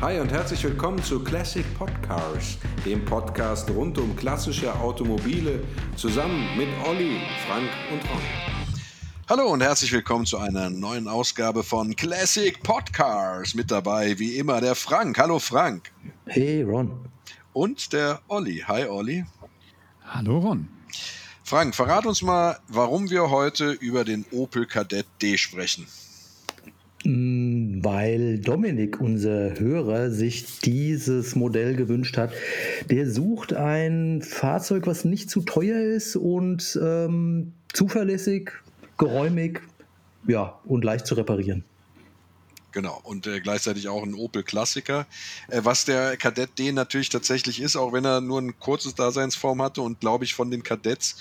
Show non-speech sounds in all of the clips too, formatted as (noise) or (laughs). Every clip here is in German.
Hi und herzlich willkommen zu Classic Podcars, dem Podcast rund um klassische Automobile, zusammen mit Olli, Frank und Ron. Hallo und herzlich willkommen zu einer neuen Ausgabe von Classic Podcars. Mit dabei wie immer der Frank. Hallo Frank. Hey Ron. Und der Olli. Hi Olli. Hallo Ron. Frank, verrat uns mal, warum wir heute über den Opel Kadett D sprechen. Mm, weil Dominik, unser Hörer, sich dieses Modell gewünscht hat. Der sucht ein Fahrzeug, was nicht zu teuer ist und ähm, zuverlässig, geräumig, ja, und leicht zu reparieren. Genau, und äh, gleichzeitig auch ein Opel-Klassiker, äh, was der Kadett D natürlich tatsächlich ist, auch wenn er nur ein kurzes Daseinsform hatte und glaube ich von den Kadetts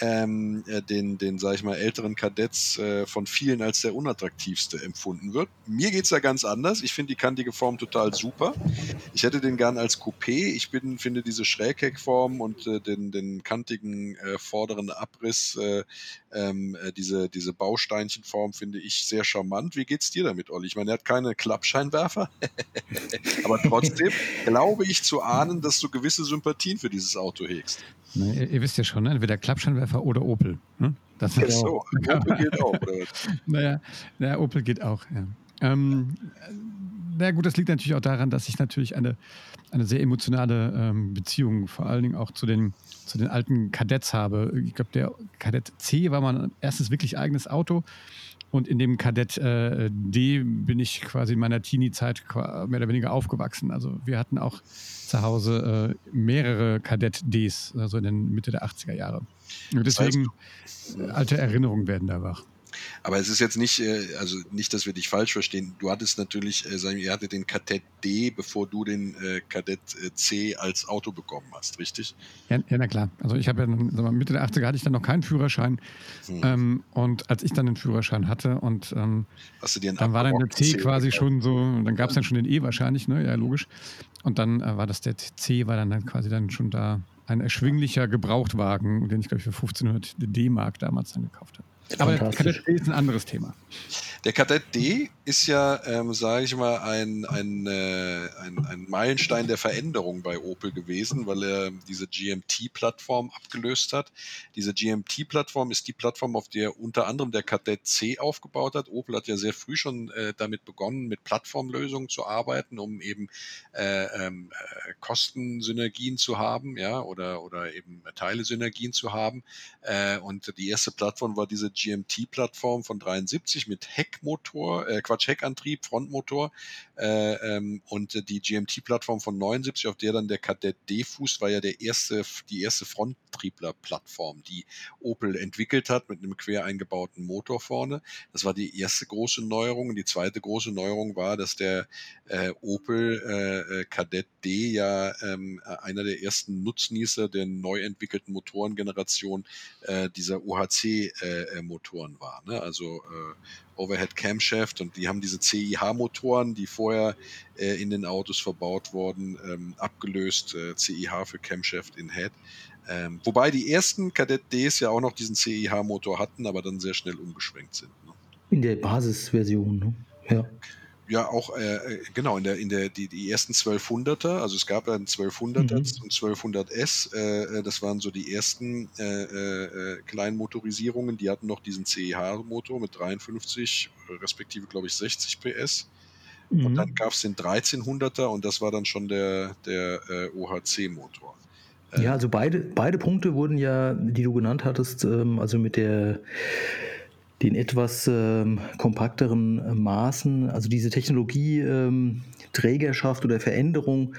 ähm, äh, den, den, sag ich mal, älteren Kadetts äh, von vielen als der unattraktivste empfunden wird. Mir geht's da ganz anders. Ich finde die kantige Form total super. Ich hätte den gern als Coupé. Ich bin, finde diese Schrägheckform und äh, den, den kantigen äh, vorderen Abriss, äh, ähm, äh, diese, diese Bausteinchenform finde ich sehr charmant. Wie geht's dir damit, Olli? Ich meine, er hat keine Klappscheinwerfer, (laughs) aber trotzdem (laughs) glaube ich zu ahnen, dass du gewisse Sympathien für dieses Auto hegst. Ne, ihr, ihr, wisst ja schon, ne? entweder Klappscheinwerfer oder Opel. Ne? Das genau. so. (laughs) Opel geht auch. Oder? (laughs) naja, naja, Opel geht auch. Ja. Ähm, na gut, das liegt natürlich auch daran, dass ich natürlich eine, eine sehr emotionale ähm, Beziehung vor allen Dingen auch zu den, zu den alten Kadetts habe. Ich glaube, der Kadett C war mein erstes wirklich eigenes Auto. Und in dem Kadett äh, D bin ich quasi in meiner Teenie-Zeit mehr oder weniger aufgewachsen. Also wir hatten auch zu Hause äh, mehrere Kadett Ds, also in den Mitte der 80er Jahre. Und deswegen heißt, alte Erinnerungen werden da wach. Aber es ist jetzt nicht, äh, also nicht, dass wir dich falsch verstehen. Du hattest natürlich, äh, sagen wir, ihr hattet den Kadett D, bevor du den äh, Kadett C als Auto bekommen hast, richtig? Ja, ja na klar. Also ich habe ja mal, Mitte der 80er hatte ich dann noch keinen Führerschein. Hm. Ähm, und als ich dann den Führerschein hatte und ähm, dann war dann der C, C quasi schon so, dann gab es dann schon den E wahrscheinlich, ne? Ja, logisch. Und dann äh, war das der C, war dann, dann quasi dann schon da ein erschwinglicher Gebrauchtwagen, den ich glaube ich für 1500 D-Mark damals dann gekauft habe. Aber Kadett D ist ein anderes Thema. Der Kadett D ist ja, ähm, sage ich mal, ein, ein, äh, ein, ein, Meilenstein der Veränderung bei Opel gewesen, weil er diese GMT-Plattform abgelöst hat. Diese GMT-Plattform ist die Plattform, auf der unter anderem der Kadett C aufgebaut hat. Opel hat ja sehr früh schon äh, damit begonnen, mit Plattformlösungen zu arbeiten, um eben äh, ähm, äh, Kostensynergien zu haben, ja, oder, oder eben Teilesynergien zu haben. Äh, und die erste Plattform war diese GMT-Plattform von 73 mit Heckmotor, äh, Quatsch, Heckantrieb, Frontmotor äh, ähm, und die GMT-Plattform von 79, auf der dann der Kadett D fußt, war ja der erste, die erste Fronttriebler-Plattform, die Opel entwickelt hat mit einem quer eingebauten Motor vorne. Das war die erste große Neuerung. Und die zweite große Neuerung war, dass der äh, Opel äh, äh Kadett D ja ähm, einer der ersten Nutznießer der neu entwickelten Motorengeneration äh, dieser UHC-Motoren äh, war. Ne? Also äh, Overhead Camshaft und die haben diese CIH-Motoren, die vorher äh, in den Autos verbaut wurden, ähm, abgelöst. Äh, CIH für Camshaft in Head. Ähm, wobei die ersten Kadett Ds ja auch noch diesen CIH-Motor hatten, aber dann sehr schnell umgeschwenkt sind. Ne? In der Basisversion, ne? Ja ja auch äh, äh, genau in der in der die, die ersten 1200er also es gab einen 1200er mhm. und 1200s äh, äh, das waren so die ersten äh, äh, kleinen Motorisierungen die hatten noch diesen CEH Motor mit 53 respektive glaube ich 60 PS mhm. und dann gab es den 1300er und das war dann schon der der OHC Motor ja also beide beide Punkte wurden ja die du genannt hattest ähm, also mit der den etwas ähm, kompakteren äh, Maßen, also diese Technologie ähm, oder Veränderung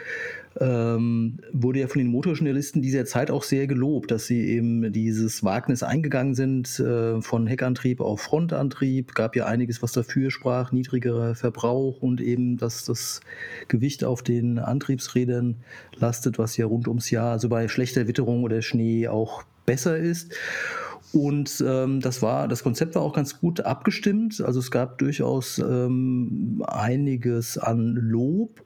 ähm, wurde ja von den Motorjournalisten dieser Zeit auch sehr gelobt, dass sie eben dieses Wagnis eingegangen sind, äh, von Heckantrieb auf Frontantrieb. Gab ja einiges, was dafür sprach, niedrigerer Verbrauch und eben, dass das Gewicht auf den Antriebsrädern lastet, was ja rund ums Jahr, also bei schlechter Witterung oder Schnee auch besser ist. Und ähm, das war, das Konzept war auch ganz gut abgestimmt. Also es gab durchaus ähm, einiges an Lob.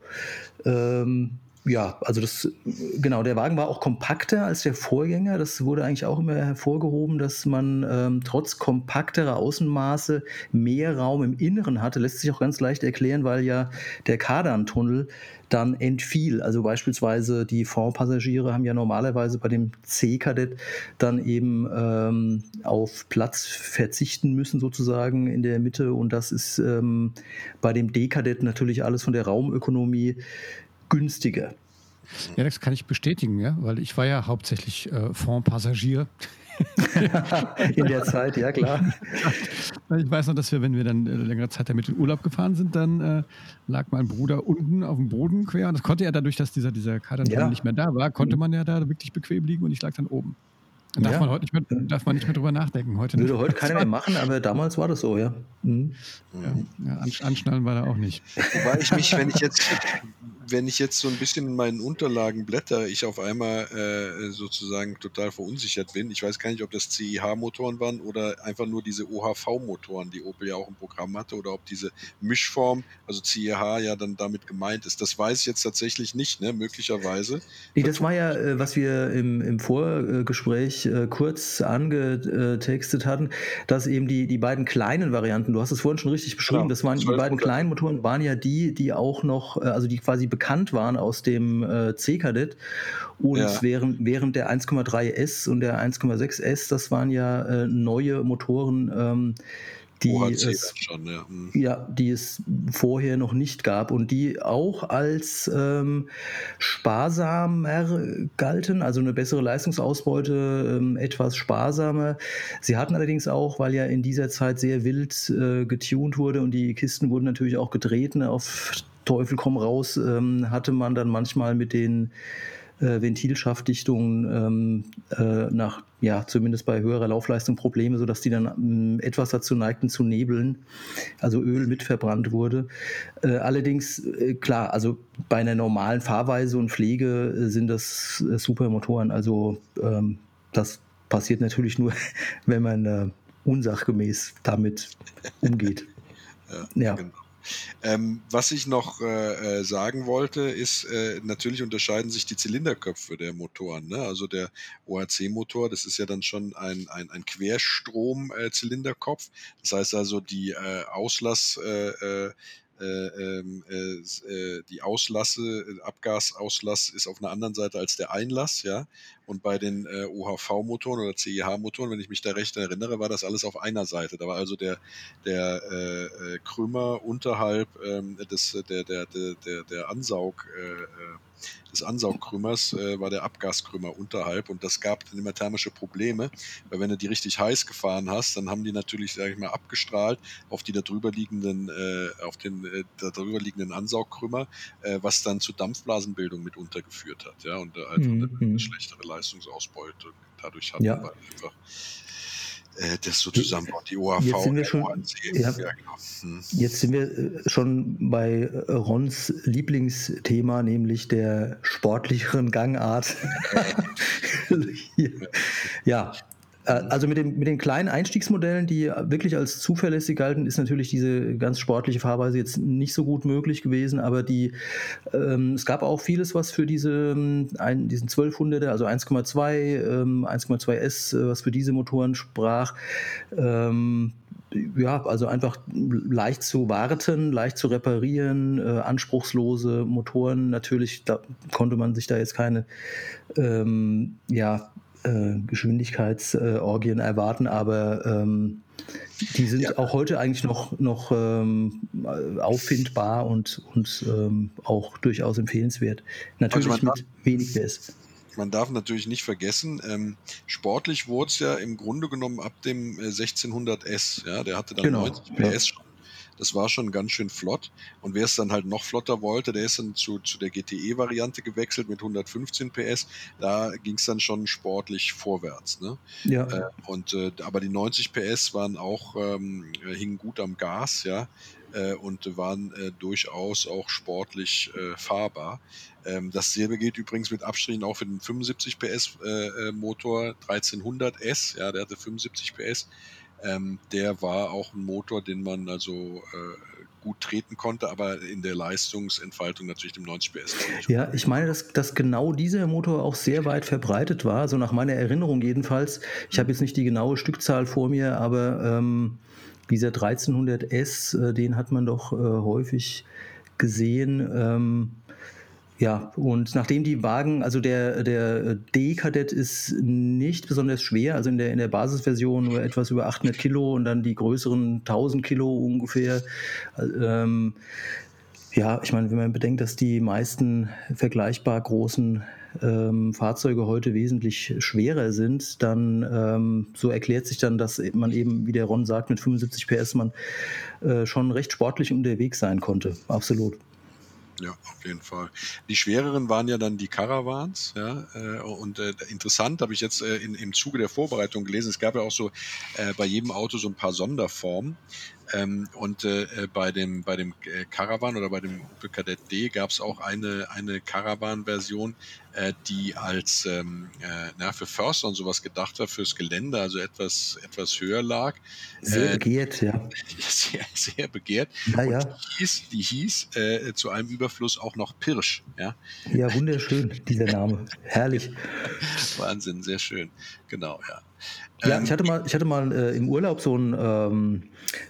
Ähm, ja, also das, genau, der Wagen war auch kompakter als der Vorgänger. Das wurde eigentlich auch immer hervorgehoben, dass man ähm, trotz kompakterer Außenmaße mehr Raum im Inneren hatte. Lässt sich auch ganz leicht erklären, weil ja der Kardantunnel dann entfiel. Also beispielsweise die Fondpassagiere haben ja normalerweise bei dem C-Kadett dann eben ähm, auf Platz verzichten müssen sozusagen in der Mitte und das ist ähm, bei dem D-Kadett natürlich alles von der Raumökonomie günstiger. Ja, das kann ich bestätigen, ja, weil ich war ja hauptsächlich äh, Fondpassagier. (laughs) in der Zeit, ja klar. Ich weiß noch, dass wir, wenn wir dann äh, längere Zeit damit in Urlaub gefahren sind, dann äh, lag mein Bruder unten auf dem Boden quer. Und das konnte er dadurch, dass dieser, dieser Kader ja. nicht mehr da war, konnte man ja da wirklich bequem liegen und ich lag dann oben. Darf ja. man heute nicht mehr, darf man nicht mehr drüber nachdenken. Heute Würde heute keiner mehr machen, aber damals war das so, ja. Mhm. ja, ja anschnallen war da auch nicht. Wobei ich mich, wenn ich jetzt, wenn ich jetzt so ein bisschen in meinen Unterlagen blätter, ich auf einmal äh, sozusagen total verunsichert bin. Ich weiß gar nicht, ob das CIH-Motoren waren oder einfach nur diese OHV-Motoren, die Opel ja auch im Programm hatte, oder ob diese Mischform, also CIH ja dann damit gemeint ist. Das weiß ich jetzt tatsächlich nicht, ne? möglicherweise. Nee, das war ja, äh, was wir im, im Vorgespräch äh, kurz angetextet hatten, dass eben die, die beiden kleinen Varianten, du hast es vorhin schon richtig beschrieben, genau, das waren die beiden kleinen Motoren, waren ja die, die auch noch, äh, also die quasi bekannt waren aus dem äh, C-Kadett. Und ja. während, während der 1,3S und der 1,6S, das waren ja äh, neue Motoren, ähm, die es, schon, ja. Mhm. ja. die es vorher noch nicht gab und die auch als ähm, sparsamer galten, also eine bessere Leistungsausbeute, ähm, etwas sparsamer. Sie hatten allerdings auch, weil ja in dieser Zeit sehr wild äh, getunt wurde und die Kisten wurden natürlich auch gedreht ne, auf Teufel komm raus, ähm, hatte man dann manchmal mit den äh, Ventilschaftdichtungen ähm, äh, nach, ja, zumindest bei höherer Laufleistung Probleme, sodass die dann ähm, etwas dazu neigten zu nebeln, also Öl mit verbrannt wurde. Äh, allerdings, äh, klar, also bei einer normalen Fahrweise und Pflege äh, sind das äh, super Motoren. Also ähm, das passiert natürlich nur, (laughs) wenn man unsachgemäß damit umgeht. (laughs) ja, ja. Genau. Ähm, was ich noch äh, äh, sagen wollte, ist, äh, natürlich unterscheiden sich die Zylinderköpfe der Motoren. Ne? Also der OHC-Motor, das ist ja dann schon ein, ein, ein Querstrom-Zylinderkopf. das heißt also, die äh, Auslass äh, äh, äh, ähm, äh, äh, die Auslasse, Abgasauslass ist auf einer anderen Seite als der Einlass, ja. Und bei den äh, OHV-Motoren oder CIH-Motoren, wenn ich mich da recht erinnere, war das alles auf einer Seite. Da war also der, der äh, Krümmer unterhalb ähm, des, der, der, der, der, Ansaug, äh, des Ansaugkrümmers äh, war der Abgaskrümmer unterhalb und das gab dann immer thermische Probleme, weil wenn du die richtig heiß gefahren hast, dann haben die natürlich, sage ich mal, abgestrahlt auf die darüber liegenden, äh, auf den äh, darüber liegenden Ansaugkrümmer, äh, was dann zu Dampfblasenbildung mit untergeführt hat, ja, und äh, halt mhm. eine schlechtere Leistungsausbeute dadurch hatten, ja. weil einfach äh, das so zusammenbaut, die OAV. Jetzt sind wir schon, ja, ja, genau. hm. jetzt sind wir äh, schon bei äh, Rons Lieblingsthema, nämlich der sportlicheren Gangart. (laughs) (laughs) ja, also mit, dem, mit den kleinen Einstiegsmodellen, die wirklich als zuverlässig galten, ist natürlich diese ganz sportliche Fahrweise jetzt nicht so gut möglich gewesen, aber die, ähm, es gab auch vieles, was für diese, ähm, ein, diesen 1200er, also 1,2, ähm, 1,2S, äh, was für diese Motoren sprach. Ähm, ja, also einfach leicht zu warten, leicht zu reparieren, äh, anspruchslose Motoren. Natürlich da konnte man sich da jetzt keine ähm, ja, äh, Geschwindigkeitsorgien erwarten, aber ähm, die sind ja. auch heute eigentlich noch, noch ähm, auffindbar und, und ähm, auch durchaus empfehlenswert. Natürlich also mit wenig PS. Man darf natürlich nicht vergessen, ähm, sportlich wurde es ja im Grunde genommen ab dem 1600S. Äh, ja, der hatte dann genau. 90 PS ja. Das war schon ganz schön flott. Und wer es dann halt noch flotter wollte, der ist dann zu, zu der GTE-Variante gewechselt mit 115 PS. Da ging es dann schon sportlich vorwärts. Ne? Ja. Äh, und, äh, aber die 90 PS waren auch, ähm, hingen gut am Gas, ja. Äh, und waren äh, durchaus auch sportlich äh, fahrbar. Ähm, dasselbe geht übrigens mit Abstrichen auch für den 75 PS äh, äh, Motor 1300S, ja, der hatte 75 PS. Ähm, der war auch ein Motor, den man also äh, gut treten konnte, aber in der Leistungsentfaltung natürlich dem 90 PS. Ja, ich meine, dass, dass genau dieser Motor auch sehr weit verbreitet war, so nach meiner Erinnerung jedenfalls. Ich habe jetzt nicht die genaue Stückzahl vor mir, aber ähm, dieser 1300S, äh, den hat man doch äh, häufig gesehen. Ähm, ja, und nachdem die Wagen, also der, der D-Kadett ist nicht besonders schwer, also in der, in der Basisversion nur etwas über 800 Kilo und dann die größeren 1000 Kilo ungefähr. Ähm, ja, ich meine, wenn man bedenkt, dass die meisten vergleichbar großen ähm, Fahrzeuge heute wesentlich schwerer sind, dann ähm, so erklärt sich dann, dass man eben, wie der Ron sagt, mit 75 PS man äh, schon recht sportlich unterwegs sein konnte. Absolut. Ja, auf jeden Fall. Die schwereren waren ja dann die Caravans, ja, äh, und äh, interessant habe ich jetzt äh, in, im Zuge der Vorbereitung gelesen, es gab ja auch so äh, bei jedem Auto so ein paar Sonderformen. Ähm, und äh, äh, bei dem, bei dem äh, Caravan oder bei dem Opel Kadett D gab es auch eine, eine Caravan-Version, äh, die als ähm, äh, na, für Förster und sowas gedacht war, fürs Gelände, also etwas, etwas höher lag. Sehr begehrt, ja. (laughs) Sehr, sehr begehrt. Ja, ja. Die hieß, die hieß zu einem Überfluss auch noch Pirsch. Ja, ja wunderschön, dieser Name. Herrlich. (laughs) Wahnsinn, sehr schön. Genau, ja. Ja, ähm, ich hatte mal, ich hatte mal äh, im Urlaub so ein, ähm,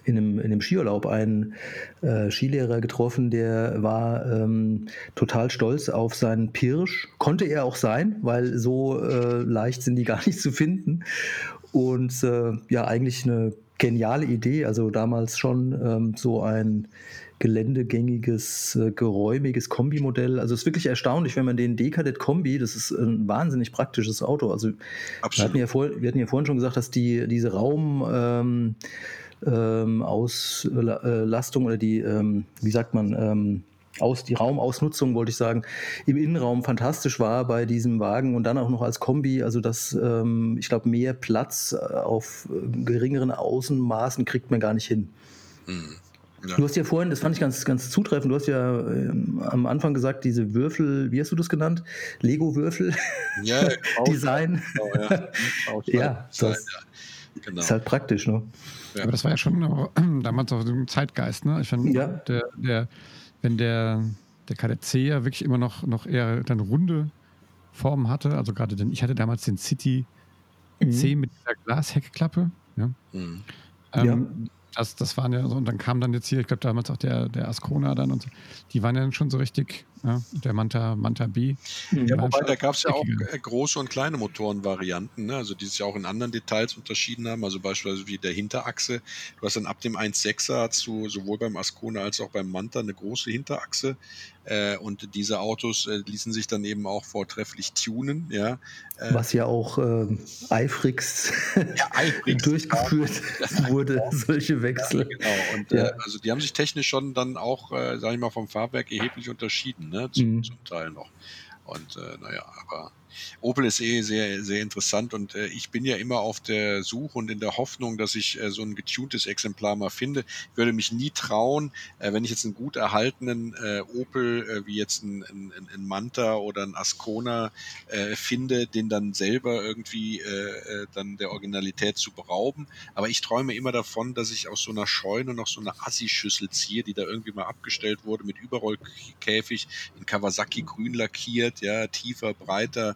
in, einem, in einem Skiurlaub einen äh, Skilehrer getroffen, der war ähm, total stolz auf seinen Pirsch. Konnte er auch sein, weil so äh, leicht sind die (laughs) gar nicht zu finden. Und äh, ja, eigentlich eine geniale Idee. Also damals schon ähm, so ein geländegängiges, äh, geräumiges Kombimodell. Also es ist wirklich erstaunlich, wenn man den D-Kadett Kombi, das ist ein wahnsinnig praktisches Auto. Also wir hatten, ja vor, wir hatten ja vorhin schon gesagt, dass die diese Raum ähm, ähm, Auslastung oder die, ähm, wie sagt man, ähm, aus, die Raumausnutzung, wollte ich sagen, im Innenraum fantastisch war bei diesem Wagen und dann auch noch als Kombi, also das, ähm, ich glaube, mehr Platz äh, auf äh, geringeren Außenmaßen kriegt man gar nicht hin. Mhm. Ja. Du hast ja vorhin, das fand ich ganz, ganz zutreffend, du hast ja ähm, am Anfang gesagt, diese Würfel, wie hast du das genannt? Lego-Würfel? Ja, (laughs) Design. Genau, ja, (laughs) ja, das genau. ist halt praktisch, ne? Ja. Aber das war ja schon äh, (clears throat) damals auch so ein Zeitgeist, ne? Ich fand, ja. der, der, wenn der, der KDC ja wirklich immer noch, noch eher dann runde Formen hatte, also gerade denn ich hatte damals den City mhm. C mit der Glasheckklappe, ja. Mhm. Ähm, ja das, das waren ja so, und dann kam dann jetzt hier, ich glaube damals auch der, der Ascona dann und so, die waren ja dann schon so richtig, ja, der Manta, Manta B. Ja, wobei da gab es ja auch äh, große und kleine Motorenvarianten, ne? also die sich ja auch in anderen Details unterschieden haben, also beispielsweise wie der Hinterachse. Du hast dann ab dem 1.6er hast du sowohl beim Ascona als auch beim Manta eine große Hinterachse äh, und diese Autos äh, ließen sich dann eben auch vortrefflich tunen, ja. Äh, Was ja auch ähm, eifrigst, ja, eifrigst (laughs) durchgeführt (laughs) wurde, solche Wechsel. Ja, genau. Und äh, also die haben sich technisch schon dann auch, äh, sage ich mal, vom Fahrwerk erheblich unterschieden, ne? Zum, mhm. zum Teil noch. Und äh, naja, aber Opel ist eh sehr, sehr interessant und äh, ich bin ja immer auf der Suche und in der Hoffnung, dass ich äh, so ein getuntes Exemplar mal finde. Ich würde mich nie trauen, äh, wenn ich jetzt einen gut erhaltenen äh, Opel, äh, wie jetzt ein, ein, ein Manta oder ein Ascona äh, finde, den dann selber irgendwie dann der Originalität zu berauben. Aber ich träume immer davon, dass ich aus so einer Scheune noch so eine Assi-Schüssel ziehe, die da irgendwie mal abgestellt wurde mit Überrollkäfig in Kawasaki grün lackiert, ja, tiefer, breiter,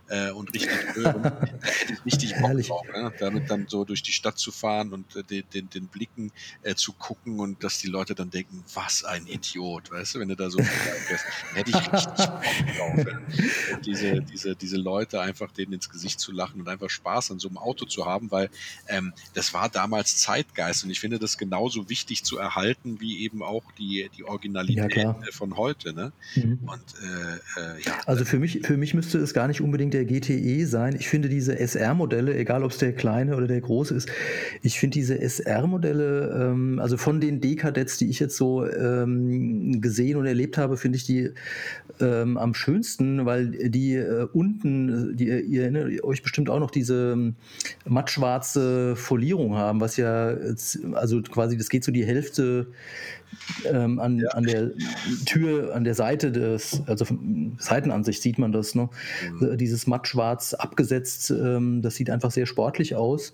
äh, und richtig hören. (laughs) da hätte ich richtig Bock drauf, ne? damit dann so durch die Stadt zu fahren und äh, den, den, den Blicken äh, zu gucken und dass die Leute dann denken, was ein Idiot, weißt du, wenn du da so fährst, hätte ich richtig Bock drauf. Diese, diese, diese Leute einfach denen ins Gesicht zu lachen und einfach Spaß an so einem Auto zu haben, weil ähm, das war damals Zeitgeist und ich finde das genauso wichtig zu erhalten wie eben auch die, die Originalität ja, von heute. Ne? Mhm. Und, äh, äh ja. Also für mich, für mich müsste es gar nicht unbedingt der GTE sein. Ich finde diese SR-Modelle, egal ob es der kleine oder der große ist, ich finde diese SR-Modelle, ähm, also von den D-Kadets, die ich jetzt so ähm, gesehen und erlebt habe, finde ich die ähm, am schönsten, weil die äh, unten, die, ihr erinnert euch bestimmt auch noch diese ähm, mattschwarze Folierung haben, was ja, also quasi, das geht so die Hälfte ähm, an, ja. an der Tür, an der Seite des, also Seitenansicht sieht man das, ne? Mhm. Dieses mattschwarz abgesetzt, ähm, das sieht einfach sehr sportlich aus.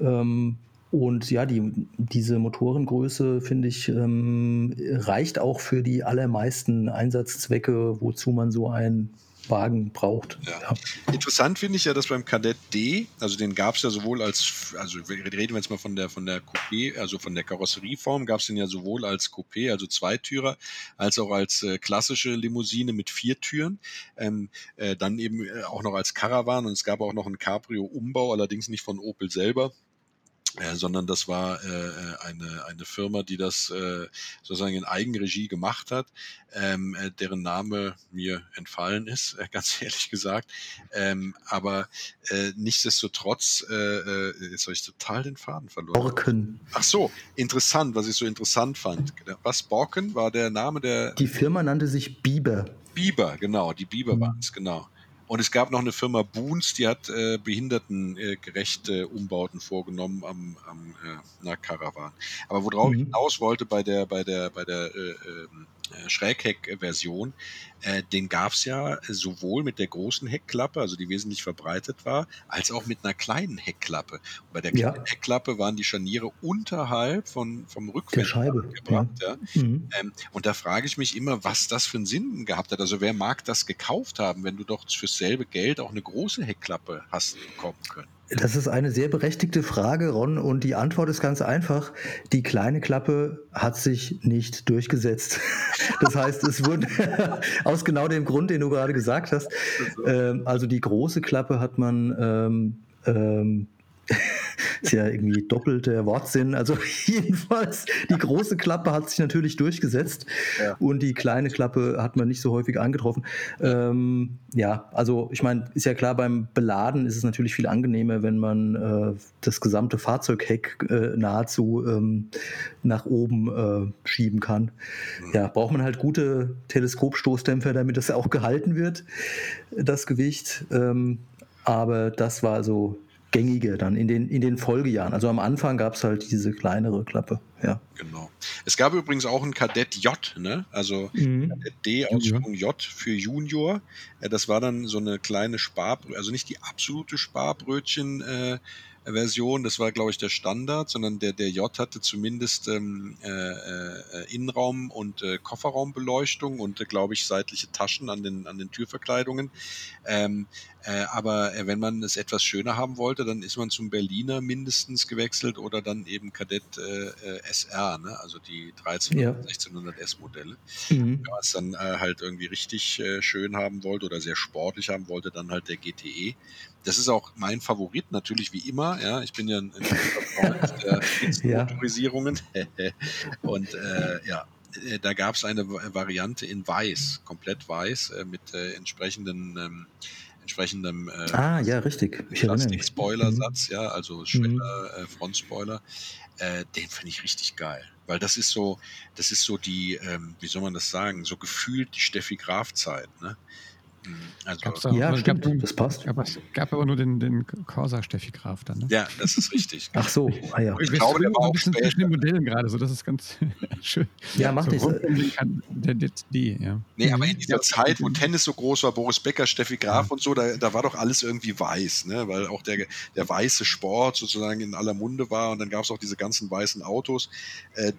Ähm, Und ja, die, diese Motorengröße, finde ich, ähm, reicht auch für die allermeisten Einsatzzwecke, wozu man so ein Wagen braucht. Ja. Ja. Interessant finde ich ja, dass beim Kadett D, also den gab es ja sowohl als, also reden wir jetzt mal von der von der Coupé, also von der Karosserieform, gab es den ja sowohl als Coupé, also Zweitürer, als auch als äh, klassische Limousine mit vier Türen, ähm, äh, dann eben äh, auch noch als Caravan und es gab auch noch einen Cabrio-Umbau, allerdings nicht von Opel selber. Äh, sondern das war äh, äh, eine, eine Firma, die das äh, sozusagen in Eigenregie gemacht hat, ähm, äh, deren Name mir entfallen ist, äh, ganz (laughs) ehrlich gesagt. Ähm, aber äh, nichtsdestotrotz, äh, äh, jetzt habe ich total den Faden verloren. Borken. Ach so, interessant, was ich so interessant fand. Was Borken war der Name der. Die Firma nannte sich Bieber. Bieber, genau, die Bieber mhm. waren es, genau. Und es gab noch eine Firma Boons, die hat äh, behindertengerechte Umbauten vorgenommen am, am äh, na, Caravan. Aber worauf mhm. ich hinaus wollte bei der, bei der, bei der äh, ähm, äh, Schrägheck-Version, äh, den gab es ja sowohl mit der großen Heckklappe, also die wesentlich verbreitet war, als auch mit einer kleinen Heckklappe. Und bei der kleinen ja. Heckklappe waren die Scharniere unterhalb von, vom Rückwärtsscheibe gebracht. Ja. ja. Mhm. Ähm, und da frage ich mich immer, was das für einen Sinn gehabt hat. Also wer mag das gekauft haben, wenn du doch fürs selbe Geld auch eine große Heckklappe hast bekommen können? Das ist eine sehr berechtigte Frage, Ron, und die Antwort ist ganz einfach. Die kleine Klappe hat sich nicht durchgesetzt. (laughs) Das heißt, es wurde (laughs) aus genau dem Grund, den du gerade gesagt hast. Ähm, also die große Klappe hat man ähm, ähm, ist ja irgendwie doppelt der Wortsinn. Also (laughs) jedenfalls, die große Klappe hat sich natürlich durchgesetzt ja. und die kleine Klappe hat man nicht so häufig angetroffen. Ähm, ja, also ich meine, ist ja klar, beim Beladen ist es natürlich viel angenehmer, wenn man äh, das gesamte Fahrzeugheck äh, nahezu ähm, nach oben äh, schieben kann. Mhm. Ja, braucht man halt gute Teleskopstoßdämpfer, damit das auch gehalten wird, das Gewicht. Ähm, aber das war so gängige dann in den, in den Folgejahren. Also am Anfang gab es halt diese kleinere Klappe, ja. Genau. Es gab übrigens auch ein Kadett J, ne? Also mhm. Kadett D Ausführung J für Junior. Das war dann so eine kleine Sparbrötchen, also nicht die absolute Sparbrötchen, äh, Version, das war glaube ich der Standard, sondern der, der J hatte zumindest ähm, äh, äh, Innenraum- und äh, Kofferraumbeleuchtung und äh, glaube ich seitliche Taschen an den, an den Türverkleidungen. Ähm, äh, aber äh, wenn man es etwas schöner haben wollte, dann ist man zum Berliner mindestens gewechselt oder dann eben Kadett äh, äh SR, ne? also die 1300, ja. 1600 S-Modelle. Mhm. Wenn man es dann äh, halt irgendwie richtig äh, schön haben wollte oder sehr sportlich haben wollte, dann halt der GTE. Das ist auch mein Favorit, natürlich wie immer. Ja, ich bin ja ein, ein Freund (laughs) der ja. Motorisierungen. (laughs) Und ja, da gab es eine Variante in weiß, komplett weiß, mit entsprechenden ähm, entsprechendem äh, ah, ja, richtig. Plastik-Spoilersatz, mhm. ja, also Schweller, mhm. äh, Frontspoiler. Äh, den finde ich richtig geil. Weil das ist so, das ist so die, ähm, wie soll man das sagen, so gefühlt die Steffi Graf-Zeit, ne? Mhm. Also, ja, stimmt, gab, das passt. Es gab aber nur den, den Corsa Steffi Graf dann. Ne? Ja, das ist richtig. Ach so, ah, ja. Ich, ich glaube, der war auch ein zwischen den Modellen gerade, so das ist ganz (laughs) schön. Ja, macht so nicht. Der, der, die, ja. Nee, aber in dieser Zeit, wo Tennis so groß war, Boris Becker, Steffi Graf ja. und so, da, da war doch alles irgendwie weiß, ne? weil auch der, der weiße Sport sozusagen in aller Munde war und dann gab es auch diese ganzen weißen Autos. Äh,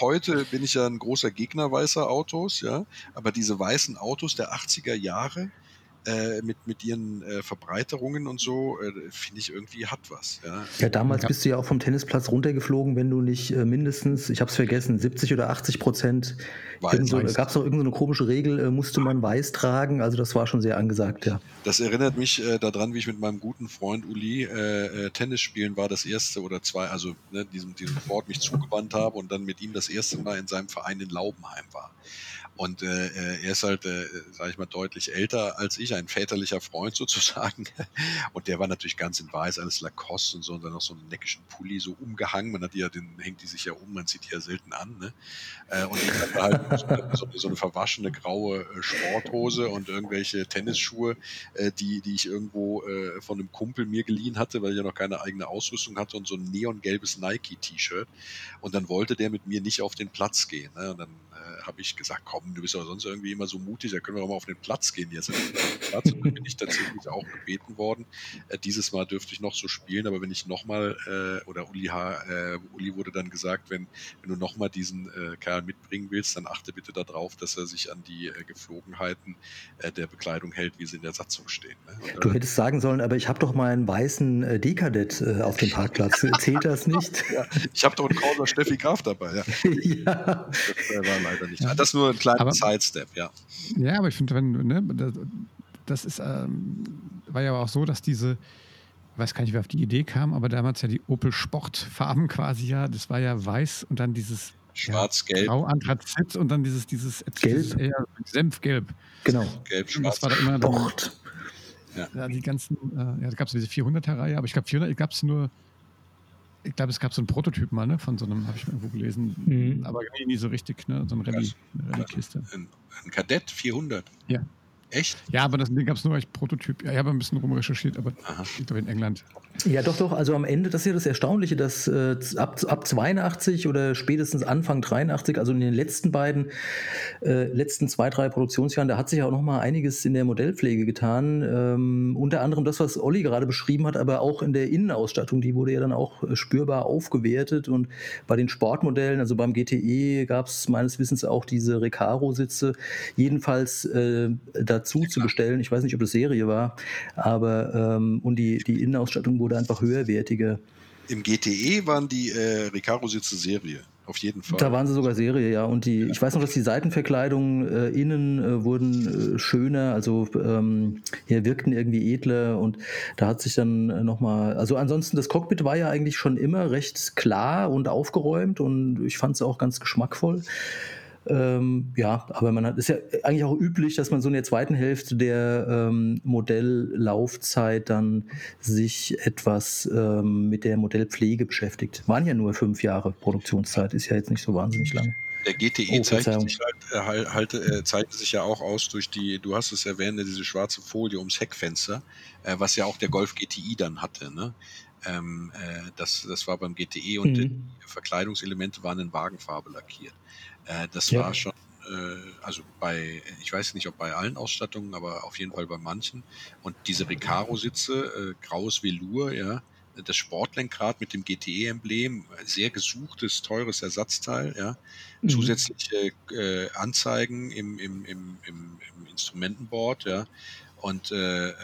heute bin ich ja ein großer Gegner weißer Autos, ja, aber diese weißen Autos der 80er Jahre, äh, mit, mit ihren äh, Verbreiterungen und so, äh, finde ich irgendwie hat was. Ja, ja damals ja. bist du ja auch vom Tennisplatz runtergeflogen, wenn du nicht äh, mindestens, ich habe es vergessen, 70 oder 80 Prozent, so, gab es doch irgendeine komische Regel, äh, musste man weiß tragen, also das war schon sehr angesagt, ja. Das erinnert mich äh, daran, wie ich mit meinem guten Freund Uli Tennis spielen war, das erste oder zwei, also ne, diesem, diesem Sport mich zugewandt habe und dann mit ihm das erste Mal in seinem Verein in Laubenheim war. Und äh, äh, er ist halt, äh, sage ich mal, deutlich älter als ich, ein väterlicher Freund (laughs) sozusagen. Und der war natürlich ganz in weiß, alles Lacoste und so und dann noch so einen neckischen Pulli so umgehangen. Man hat die ja, den hängt die sich ja um, man zieht die ja selten an. Ne? Äh, und ich hatte halt so eine, so, so eine verwaschene graue äh, Sporthose und irgendwelche Tennisschuhe, äh, die, die ich irgendwo äh, von einem Kumpel mir geliehen hatte, weil ich ja noch keine eigene Ausrüstung hatte und so ein neongelbes Nike-T-Shirt. Und dann wollte der mit mir nicht auf den Platz gehen. Ne? Und dann äh, habe ich gesagt, komm, du bist aber sonst irgendwie immer so mutig, da können wir auch mal auf den Platz gehen jetzt. Platz. Und dann bin ich tatsächlich auch gebeten worden. Äh, dieses Mal dürfte ich noch so spielen, aber wenn ich nochmal, äh, oder Uli, H, äh, Uli wurde dann gesagt, wenn, wenn du nochmal diesen äh, Kerl mitbringen willst, dann achte bitte darauf, dass er sich an die äh, Geflogenheiten äh, der Bekleidung hält, wie sie in der Satzung stehen. Ne? du hättest sagen sollen, aber ich habe doch mal einen weißen äh, Dekadett äh, auf dem Parkplatz. Zählt das nicht? ja, ich habe doch einen Causer Steffi Graf dabei. Ja. (laughs) ja. Das war leider nicht. Ja. Das nur ein kleiner aber, Sidestep, ja. Ja, aber ich finde, wenn, ne, das, ist, ähm, war ja aber auch so, dass diese, ich weiß gar nicht, wer auf die Idee kam, aber damals ja die Opel Sportfarben (laughs) quasi ja, das war ja weiß und dann dieses Schwarz-Gelb. Grau, Anthrazit und dann dieses, dieses Gelb. Eher Senfgelb. Genau. Gelb, schwarz. Das war da immer Sport. Ja. ja. die ganzen, äh, ja, da gab es diese 400er-Reihe, aber ich glaube, 400 gab es nur ich glaube, es gab so einen Prototyp mal, ne, von so einem, habe ich mal irgendwo gelesen, mhm. aber nie so richtig, ne, so ein Rallye, eine Rallye-Kiste. Ein, ein Kadett 400? Ja. Echt? Ja, aber das gab es nur als Prototyp. Ja, ich habe ein bisschen rumrecherchiert, aber Aha. ich glaube in England. Ja, doch, doch. Also am Ende, das ist ja das Erstaunliche, dass äh, ab, ab 82 oder spätestens Anfang 83, also in den letzten beiden, äh, letzten zwei, drei Produktionsjahren, da hat sich ja auch noch mal einiges in der Modellpflege getan. Ähm, unter anderem das, was Olli gerade beschrieben hat, aber auch in der Innenausstattung, die wurde ja dann auch äh, spürbar aufgewertet. Und bei den Sportmodellen, also beim GTE, gab es meines Wissens auch diese Recaro-Sitze. Jedenfalls äh, da dazu zu bestellen. Ich weiß nicht, ob das Serie war, aber ähm, und die, die Innenausstattung wurde einfach höherwertiger. Im GTE waren die äh, Recaro-Sitze Serie. Auf jeden Fall. Da waren sie sogar Serie, ja. Und die, ja. ich weiß noch, dass die Seitenverkleidungen äh, innen äh, wurden äh, schöner, also ähm, hier wirkten irgendwie edler und da hat sich dann äh, nochmal, also ansonsten das Cockpit war ja eigentlich schon immer recht klar und aufgeräumt und ich fand es auch ganz geschmackvoll. Ähm, ja, aber man hat, ist ja eigentlich auch üblich, dass man so in der zweiten Hälfte der ähm, Modelllaufzeit dann sich etwas ähm, mit der Modellpflege beschäftigt. Waren ja nur fünf Jahre Produktionszeit, ist ja jetzt nicht so wahnsinnig lang. Der GTE oh, zeichnet, sich halt, halt, äh, zeichnet sich ja auch aus durch die, du hast es erwähnt, diese schwarze Folie ums Heckfenster, äh, was ja auch der Golf GTI dann hatte. Ne? Ähm, äh, das, das war beim GTE und mhm. die Verkleidungselemente waren in Wagenfarbe lackiert. Äh, das ja. war schon, äh, also bei, ich weiß nicht, ob bei allen Ausstattungen, aber auf jeden Fall bei manchen. Und diese Recaro-Sitze, äh, graues Velour, ja, das Sportlenkrad mit dem GTE-Emblem, sehr gesuchtes, teures Ersatzteil, ja. Mhm. Zusätzliche äh, Anzeigen im, im, im, im, im Instrumentenboard, ja. Und äh, äh,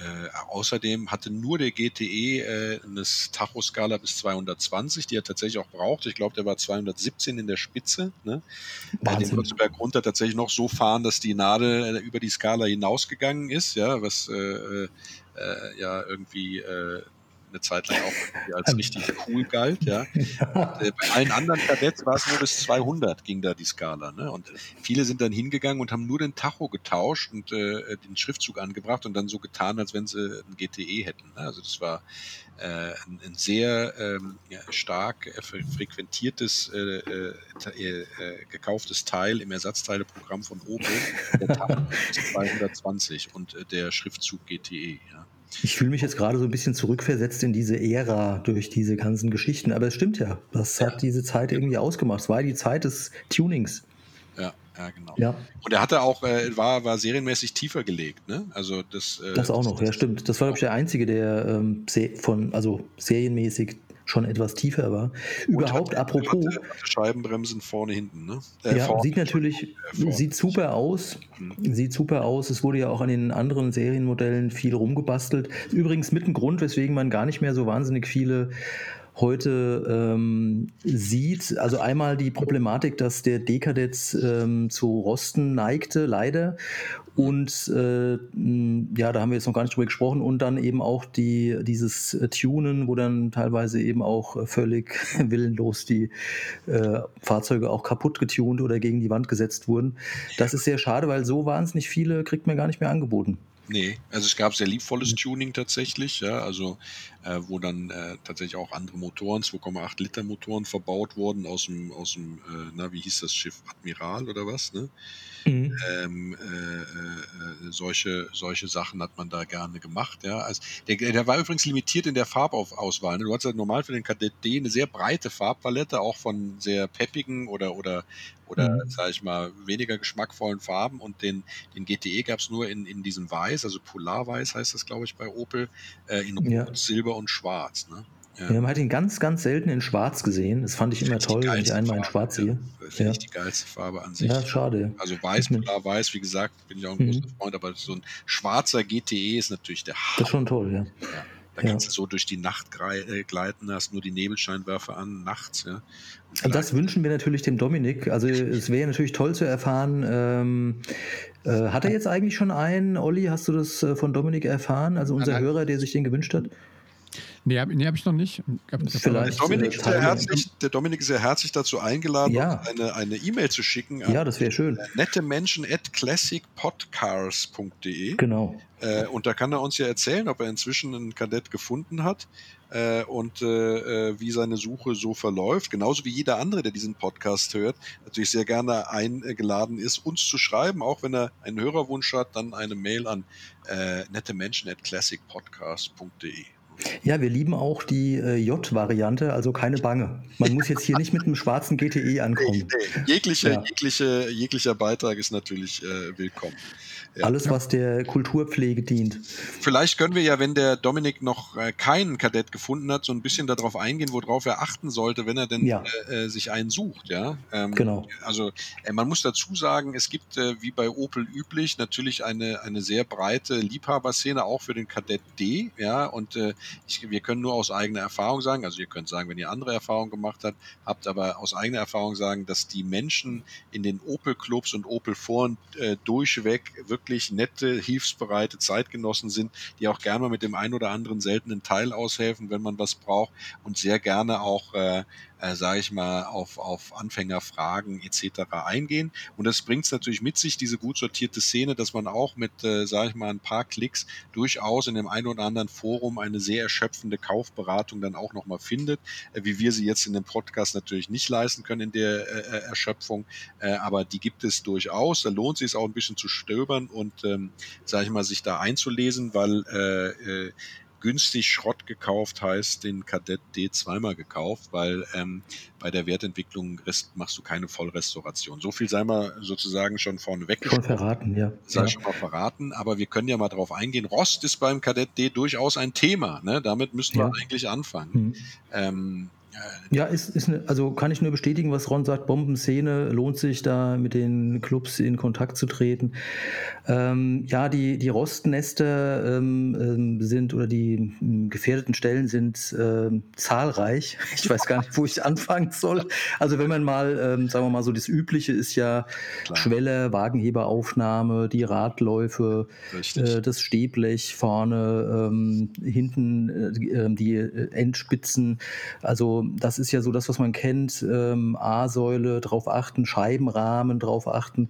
außerdem hatte nur der GTE äh, eine Tachoskala bis 220, die er tatsächlich auch braucht. Ich glaube, der war 217 in der Spitze. Ne? Äh, den Würzberg runter tatsächlich noch so fahren, dass die Nadel äh, über die Skala hinausgegangen ist, ja, was äh, äh, ja irgendwie äh, eine Zeit lang auch als richtig cool galt. Ja. (laughs) Und, äh, bei allen anderen Kadetts war es nur bis 200 ging da die Skala. Ne? Und viele sind dann hingegangen und haben nur den Tacho getauscht und äh, den Schriftzug angebracht und dann so getan, als wenn sie ein GTE hätten. Ne? Also das war äh, ein, ein, sehr ähm, stark äh, frequentiertes äh, äh, gekauftes Teil im Ersatzteileprogramm von Opel, der Tacho (laughs) 220 und der Schriftzug GTE. Ja. Ich fühle mich jetzt gerade so ein bisschen zurückversetzt in diese Ära durch diese ganzen Geschichten. Aber es stimmt ja, das hat diese Zeit irgendwie ausgemacht. Es war die Zeit des Tunings. Ja, ja, genau. Ja. Und er hatte auch, äh, war, war serienmäßig tiefer gelegt, ne? Also das. Äh, das auch noch, das, ja, stimmt. Das war, glaube ich, der einzige, der ähm, von, also serienmäßig schon etwas tiefer war. Überhaupt, hatte, apropos. Hatte, Scheibenbremsen vorne, hinten, ne? Äh, ja, vorne, sieht natürlich, vorne. sieht super aus. Mhm. Sieht super aus. Es wurde ja auch an den anderen Serienmodellen viel rumgebastelt. Übrigens mit ein Grund, weswegen man gar nicht mehr so wahnsinnig viele heute ähm, sieht. Also einmal die Problematik, dass der Dekadetz ähm, zu Rosten neigte, leider. Und äh, ja, da haben wir jetzt noch gar nicht drüber gesprochen. Und dann eben auch die, dieses Tunen, wo dann teilweise eben auch völlig (laughs) willenlos die äh, Fahrzeuge auch kaputt getunt oder gegen die Wand gesetzt wurden. Das ist sehr schade, weil so wahnsinnig viele kriegt man gar nicht mehr angeboten. Nee, also es gab sehr liebvolles mhm. Tuning tatsächlich, ja, also äh, wo dann äh, tatsächlich auch andere Motoren, 2,8 Liter Motoren verbaut wurden aus dem, aus dem, äh, na, wie hieß das Schiff, Admiral oder was, ne? Mhm. Ähm, äh, äh, solche, solche Sachen hat man da gerne gemacht, ja. Also der, der war übrigens limitiert in der Farbauswahl. Ne? Du hast ja normal für den Kadett D eine sehr breite Farbpalette, auch von sehr peppigen oder, oder oder, mhm. sage ich mal, weniger geschmackvollen Farben und den, den GTE gab es nur in, in diesem Weiß, also Polarweiß heißt das, glaube ich, bei Opel, äh, in Rot, ja. Silber und Schwarz. Ne? Ja. ja. man hat ihn ganz, ganz selten in Schwarz gesehen. Das fand ich immer toll, wenn ich einmal in Schwarz sehe. Ja, Finde ja. ich die geilste Farbe an sich. Ja, schade. Also weiß, klar weiß, wie gesagt, bin ich auch ein mhm. großer Freund, aber so ein schwarzer GTE ist natürlich der Hammer. Das ist schon toll, ja. ja. Da ja. kannst du so durch die Nacht äh, gleiten, hast nur die Nebelscheinwerfer an, nachts. Ja. Und das wünschen wir natürlich dem Dominik. Also es wäre natürlich toll zu erfahren, ähm, äh, hat er jetzt eigentlich schon einen? Olli, hast du das äh, von Dominik erfahren? Also unser Hörer, der sich den gewünscht hat? Nee, habe nee, hab ich noch nicht. Hab, Vielleicht, der, Dominik ist sehr herzlich, der Dominik ist sehr herzlich dazu eingeladen, ja. eine E-Mail e zu schicken. Ja, das wäre schön. Nette Menschen at classicpodcars.de. Genau. Äh, und da kann er uns ja erzählen, ob er inzwischen einen Kadett gefunden hat äh, und äh, äh, wie seine Suche so verläuft. Genauso wie jeder andere, der diesen Podcast hört, natürlich sehr gerne eingeladen ist, uns zu schreiben, auch wenn er einen Hörerwunsch hat, dann eine Mail an äh, nettemenschen at classicpodcast.de. Ja, wir lieben auch die äh, J-Variante, also keine Bange. Man muss jetzt hier nicht mit einem schwarzen GTE ankommen. Nee, nee. Jegliche, ja. jegliche, jeglicher Beitrag ist natürlich äh, willkommen. Ja. Alles, was der Kulturpflege dient. Vielleicht können wir ja, wenn der Dominik noch äh, keinen Kadett gefunden hat, so ein bisschen darauf eingehen, worauf er achten sollte, wenn er denn ja. äh, äh sich einen sucht. Ja? Ähm, genau. Also äh, man muss dazu sagen, es gibt äh, wie bei Opel üblich natürlich eine, eine sehr breite Liebhaberszene auch für den Kadett D. Ja? Und äh, ich, wir können nur aus eigener Erfahrung sagen, also ihr könnt sagen, wenn ihr andere Erfahrungen gemacht habt, habt aber aus eigener Erfahrung sagen, dass die Menschen in den Opel-Clubs und Opel-Foren durchweg wirklich wirklich nette, hilfsbereite Zeitgenossen sind, die auch gerne mal mit dem einen oder anderen seltenen Teil aushelfen, wenn man was braucht und sehr gerne auch äh, äh, sage ich mal, auf, auf Anfängerfragen etc. eingehen. Und das bringt es natürlich mit sich, diese gut sortierte Szene, dass man auch mit, äh, sage ich mal, ein paar Klicks durchaus in dem einen oder anderen Forum eine sehr erschöpfende Kaufberatung dann auch nochmal findet, äh, wie wir sie jetzt in dem Podcast natürlich nicht leisten können in der äh, äh Erschöpfung. Äh, aber die gibt es durchaus. Da lohnt es sich auch ein bisschen zu stöbern und, ähm, sage ich mal, sich da einzulesen, weil äh, äh, günstig Schrott gekauft heißt den Kadett D zweimal gekauft, weil ähm, bei der Wertentwicklung machst du keine Vollrestauration. So viel sei mal sozusagen schon vorneweg. Schon verraten, ja. Sei ja. schon mal verraten, aber wir können ja mal drauf eingehen. Rost ist beim Kadett D durchaus ein Thema. Ne? Damit müssen ja. wir eigentlich anfangen. Mhm. Ähm, ja, ist, ist eine, also kann ich nur bestätigen, was Ron sagt, Bombenszene, lohnt sich da mit den Clubs in Kontakt zu treten. Ähm, ja, die, die Rostnester ähm, ähm sind oder die ähm, gefährdeten Stellen sind ähm, zahlreich. (laughs) Ich weiß gar nicht, wo ich anfangen soll. Also wenn man mal, ähm, sagen wir mal so, das Übliche ist ja Klar. Schwelle, Wagenheberaufnahme, die Radläufe, äh, das Stehblech vorne, hinten äh, die äh, Endspitzen, also das ist ja so das, was man kennt. Ähm, A-Säule, drauf achten, Scheibenrahmen drauf achten.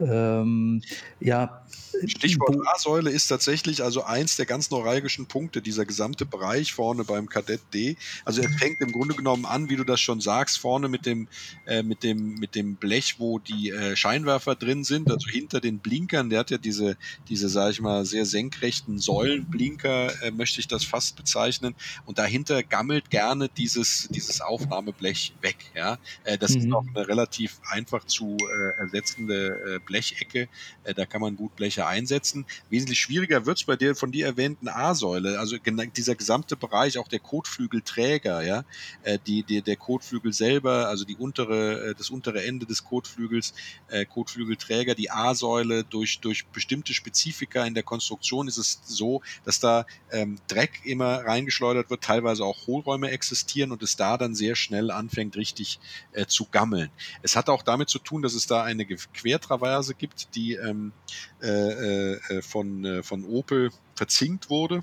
Ähm, ja, Stichwort A-Säule ist tatsächlich also eins der ganz neuralgischen Punkte, dieser gesamte Bereich vorne beim Kadett D. Also er fängt im Grunde genommen an, wie du das schon sagst, vorne mit dem, äh, mit dem, mit dem Blech, wo die äh, Scheinwerfer drin sind, also hinter den Blinkern, der hat ja diese, diese, sag ich mal, sehr senkrechten Säulenblinker, äh, möchte ich das fast bezeichnen. Und dahinter gammelt gerne dieses, dieses Aufnahmeblech weg. Ja? Äh, das mhm. ist auch eine relativ einfach zu äh, ersetzende äh, Blechecke. Äh, da kann man gut Bleche einsetzen. Wesentlich schwieriger wird es bei der von dir erwähnten A-Säule, also dieser gesamte Bereich, auch der Kotflügelträger, ja, äh, die, die, der Kotflügel selber, also die untere, äh, das untere Ende des Kotflügels, Kotflügelträger, die A-Säule durch, durch bestimmte Spezifika in der Konstruktion ist es so, dass da ähm, Dreck immer reingeschleudert wird, teilweise auch Hohlräume existieren und es da dann sehr schnell anfängt, richtig äh, zu gammeln. Es hat auch damit zu tun, dass es da eine Quertraverse gibt, die ähm, äh, äh, äh, von, äh, von Opel verzinkt wurde.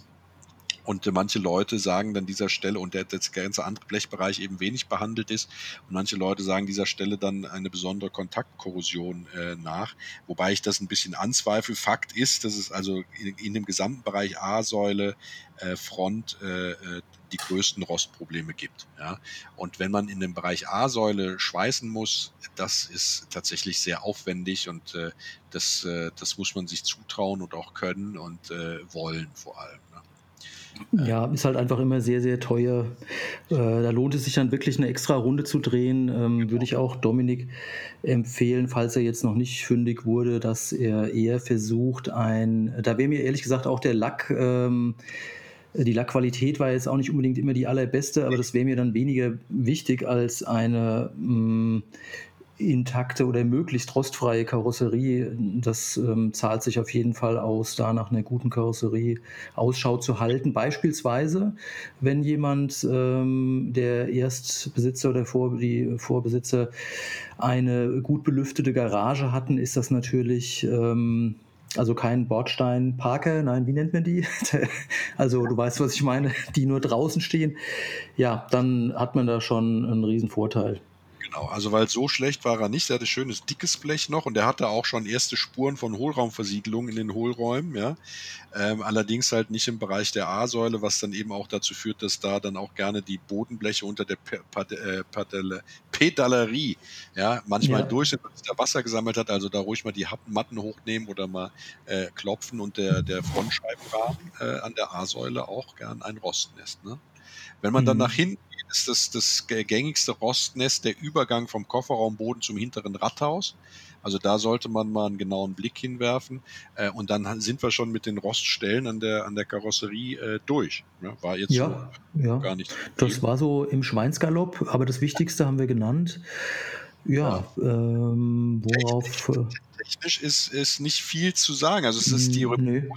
Und manche Leute sagen dann dieser Stelle, und der, der ganze andere Blechbereich eben wenig behandelt ist, und manche Leute sagen dieser Stelle dann eine besondere Kontaktkorrosion äh, nach, wobei ich das ein bisschen anzweifle. Fakt ist, dass es also in, in dem gesamten Bereich A-Säule, äh, Front, äh, die größten Rostprobleme gibt. Ja? Und wenn man in dem Bereich A-Säule schweißen muss, das ist tatsächlich sehr aufwendig und äh, das, äh, das muss man sich zutrauen und auch können und äh, wollen vor allem. Ja, ist halt einfach immer sehr, sehr teuer. Äh, da lohnt es sich dann wirklich eine extra Runde zu drehen. Ähm, würde ich auch Dominik empfehlen, falls er jetzt noch nicht fündig wurde, dass er eher versucht, ein, da wäre mir ehrlich gesagt auch der Lack, ähm, die Lackqualität war jetzt auch nicht unbedingt immer die allerbeste, aber das wäre mir dann weniger wichtig als eine mh, mm, intakte oder möglichst rostfreie Karosserie, das ähm, zahlt sich auf jeden Fall aus, da nach einer guten Karosserie Ausschau zu halten. Beispielsweise, wenn jemand, ähm, der Erstbesitzer oder Vor die Vorbesitzer, eine gut belüftete Garage hatten, ist das natürlich ähm, also kein Bordstein-Parker, nein, wie nennt man die? (laughs) also du weißt, was ich meine, die nur draußen stehen. Ja, dann hat man da schon einen riesen Vorteil. Genau, also weil so schlecht war er nicht. Er hatte schönes dickes Blech noch und er hatte auch schon erste Spuren von Hohlraumversiegelung in den Hohlräumen, ja. Ähm, allerdings halt nicht im Bereich der A-Säule, was dann eben auch dazu führt, dass da dann auch gerne die Bodenbleche unter der äh, Pedalerie ja, manchmal ja. durch sind, weil sich da Wasser gesammelt hat. Also da ruhig mal die Matten hochnehmen oder mal äh, klopfen und der, der Frontscheibenrahmen äh, an der A-Säule auch gern ein Rostnest. Ne? Wenn man dann mhm. nach hinten ist das das gängigste Rostnest der Übergang vom Kofferraumboden zum hinteren Radhaus. Also da sollte man mal einen genauen Blick hinwerfen. Äh, und dann sind wir schon mit den Roststellen an der, an der Karosserie äh, durch. Ja, war jetzt ja, so ja. gar nicht. Das war so im Schweinsgalopp, aber das Wichtigste haben wir genannt. Ja, ja. Ähm, worauf. Technisch, technisch, ist, ist nicht viel zu sagen. Also es ist die nee.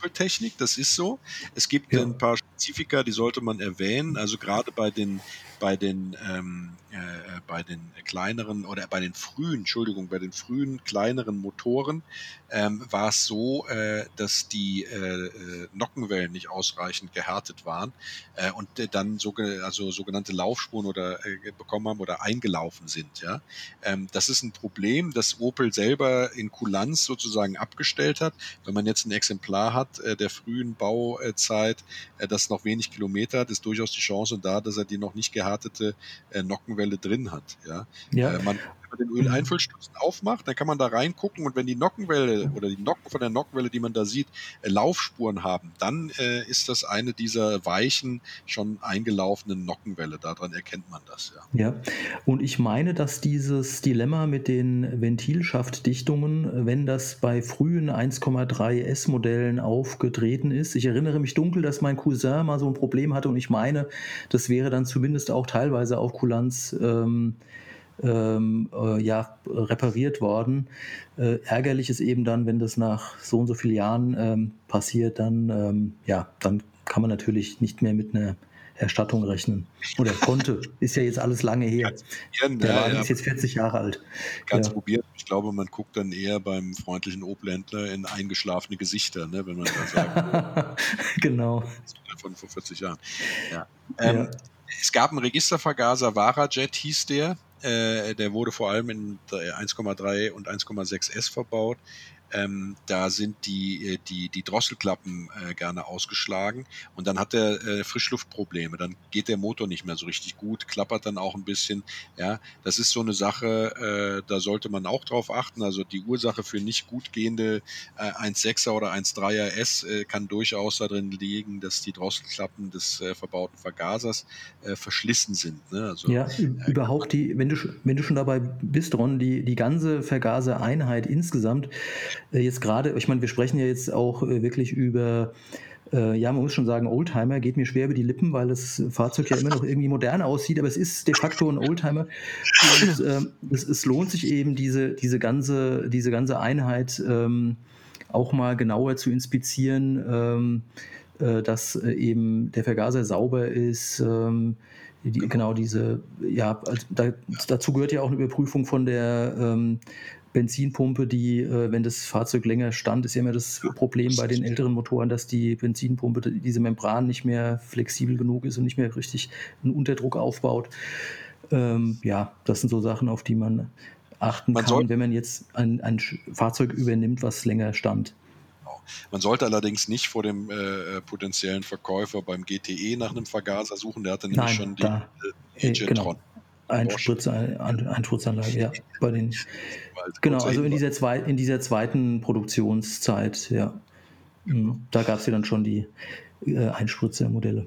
Doppeltechnik, das ist so. Es gibt ja. ein paar Spezifika, die sollte man erwähnen. Also gerade bei den bei den ähm, äh, bei den kleineren oder bei den frühen, Entschuldigung, bei den frühen kleineren Motoren ähm, war es so, äh, dass die äh, äh Nockenwellen nicht ausreichend gehärtet waren äh, und dann so, also sogenannte Laufspuren oder äh, bekommen haben oder eingelaufen sind. Ja, ähm, das ist ein Problem, das Opel selber in Kulanz sozusagen abgestellt hat. Wenn man jetzt ein Exemplar hat äh, der frühen Bauzeit, äh, das noch wenig Kilometer hat, ist durchaus die Chance da, dass er die noch nicht gehärtete äh, Nockenwelle drin hat. Ja, ja. Äh, man man den Öleinfüllstutzen aufmacht, dann kann man da reingucken und wenn die Nockenwelle oder die Nocken von der Nockenwelle, die man da sieht, äh, Laufspuren haben, dann äh, ist das eine dieser weichen, schon eingelaufenen Nockenwelle. Daran erkennt man das, ja. Ja, und ich meine, dass dieses Dilemma mit den Ventilschaftdichtungen, wenn das bei frühen 1,3 S-Modellen aufgetreten ist, ich erinnere mich dunkel, dass mein Cousin mal so ein Problem hatte und ich meine, das wäre dann zumindest auch teilweise auf Kulanz ähm, ähm, äh, ja, repariert worden. Äh, ärgerlich ist eben dann, wenn das nach so und so vielen Jahren ähm, passiert, dann, ähm, ja, dann kann man natürlich nicht mehr mit einer Erstattung rechnen. Oder konnte. (laughs) ist ja jetzt alles lange her. Der Wagen ja, ist jetzt 40 Jahre alt. Ganz ja. probiert. Ich glaube, man guckt dann eher beim freundlichen Obländler in eingeschlafene Gesichter, ne, wenn man da sagt. (laughs) genau. Von vor 40 Jahren. Ja. Ähm, es gab einen Registervergaser, Varajet hieß der. Äh, der wurde vor allem in 1,3 und 1,6 S verbaut. Ähm, da sind die, äh, die, die Drosselklappen äh, gerne ausgeschlagen und dann hat er äh, Frischluftprobleme. Dann geht der Motor nicht mehr so richtig gut, klappert dann auch ein bisschen. Ja, das ist so eine Sache, äh, da sollte man auch drauf achten. Also die Ursache für nicht gut gehende äh, 1,6er oder 1,3er S äh, kann durchaus darin liegen, dass die Drosselklappen des äh, verbauten Vergasers äh, verschlissen sind. Ne? Also, ja, äh, überhaupt die, wenn du, wenn du schon dabei bist, Ron, die, die ganze Vergasereinheit insgesamt äh, jetzt gerade, ich meine, wir sprechen ja jetzt auch äh, wirklich über äh, ja, man muss schon sagen, Oldtimer geht mir schwer über die Lippen, weil das Fahrzeug ja immer noch irgendwie modern aussieht, aber es ist de facto ein Oldtimer. Und äh, es, es, lohnt sich eben, diese, diese, ganze, diese ganze Einheit ähm, auch mal genauer zu inspizieren, ähm, äh, dass eben der Vergaser sauber ist. Ähm, die, genau. genau. diese, ja, da, dazu gehört ja auch eine Überprüfung von der ähm, Benzinpumpe, die, äh, wenn das Fahrzeug länger stand, ist ja immer das Problem bei den älteren Motoren, dass die Benzinpumpe, diese Membran nicht mehr flexibel genug ist und nicht mehr richtig einen Unterdruck aufbaut. Ähm, ja, das sind so Sachen, auf die man achten man kann, wenn man jetzt ein, ein Fahrzeug übernimmt, was länger stand. Genau. Man sollte allerdings nicht vor dem äh, äh potenziellen Verkäufer beim GTE nach einem Vergaser suchen, der hatte nämlich Nein, schon die da, äh, genau. Einspritz, Einspritzanlage, ja. Bei den, genau, also in dieser, zwei, in dieser zweiten Produktionszeit, ja. Mhm. Da gab es ja dann schon die, äh, Einspritzermodelle.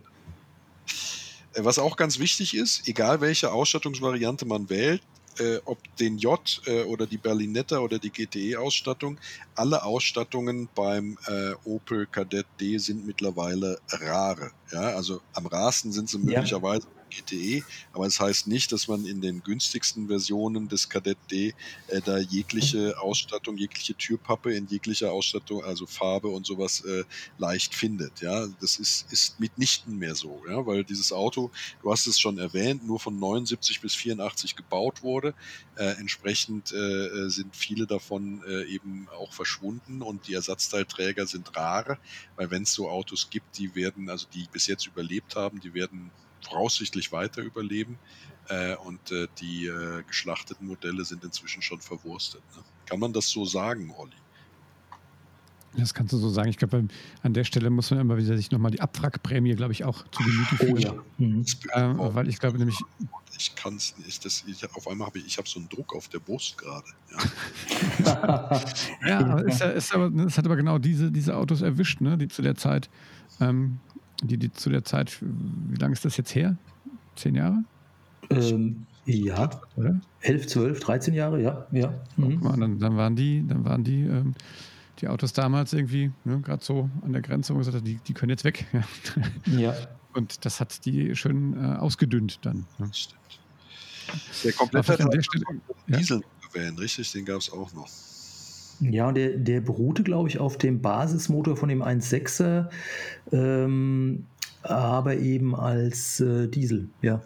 Äh, was auch ganz wichtig ist, egal welche Ausstattungsvariante man wählt, äh, ob den J äh, oder die Berlinetta oder die GTE-Ausstattung, alle Ausstattungen beim äh, Opel Kadett D sind mittlerweile rare. Ja, also am rarsten sind sie möglicherweise GTE, aber das heißt nicht, dass man in den günstigsten Versionen des Kadett D äh, da jegliche Ausstattung, jegliche Türpappe in jeglicher Ausstattung, also Farbe und sowas äh, leicht findet. Ja, das ist, ist mitnichten mehr so, ja, weil dieses Auto, du hast es schon erwähnt, nur von 79 bis 84 gebaut wurde. Äh, entsprechend äh, äh, sind viele davon äh, eben auch verschwunden und die Ersatzteilträger sind rar, weil wenn es so Autos gibt, die werden, also die bis jetzt überlebt haben, die werden voraussichtlich weiter überleben. Äh, und äh, die äh, geschlachteten Modelle sind inzwischen schon verwurstet. Ne? Kann man das so sagen, Olli? Das kannst du so sagen. Ich glaube, an der Stelle muss man immer wieder sich nochmal die Abwrackprämie, glaube ich, auch zu Gemüte führen. Oh, ja. mhm. äh, weil ich glaube nämlich. Ich kann es nicht. Das, ich, auf einmal habe ich, ich habe so einen Druck auf der Brust gerade. Ja, (laughs) ja aber ist, ist aber, es hat aber genau diese, diese Autos erwischt, ne, die zu der Zeit ähm, die, die zu der Zeit, wie lange ist das jetzt her? Zehn Jahre? Ähm, ja, oder? 11, 12, 13 Jahre, ja. ja. Mhm. Mal, dann, dann, waren die, dann waren die, ähm, die Autos damals irgendwie ne, gerade so an der Grenze, wo man gesagt hat, die, die können jetzt weg. (laughs) ja. Und das hat die schön äh, ausgedünnt dann. Ne? Stimmt. Der komplette an der Stelle, Diesel ja? richtig? Den gab es auch noch. Ja, der, der beruhte, glaube ich, auf dem Basismotor von dem 1.6er, ähm, aber eben als äh, Diesel, ja.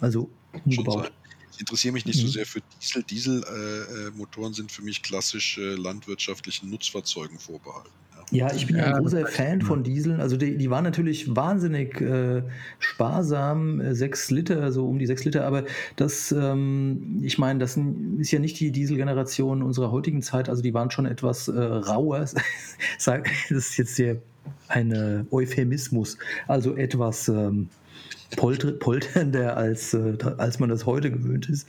Also umgebaut. Ich interessiere mich nicht mhm. so sehr für Diesel. Dieselmotoren äh, äh sind für mich klassisch landwirtschaftlichen Nutzfahrzeugen vorbehalten. Ja, ich bin ja ein großer Fan von Dieseln. Also die, die waren natürlich wahnsinnig äh, sparsam, äh, sechs Liter, so um die sechs Liter. Aber das, ähm, ich meine, das ist ja nicht die Dieselgeneration unserer heutigen Zeit. Also die waren schon etwas äh, rauer. (laughs) das ist jetzt hier ein äh, Euphemismus. Also etwas ähm, polternder, als, äh, als man das heute gewöhnt ist.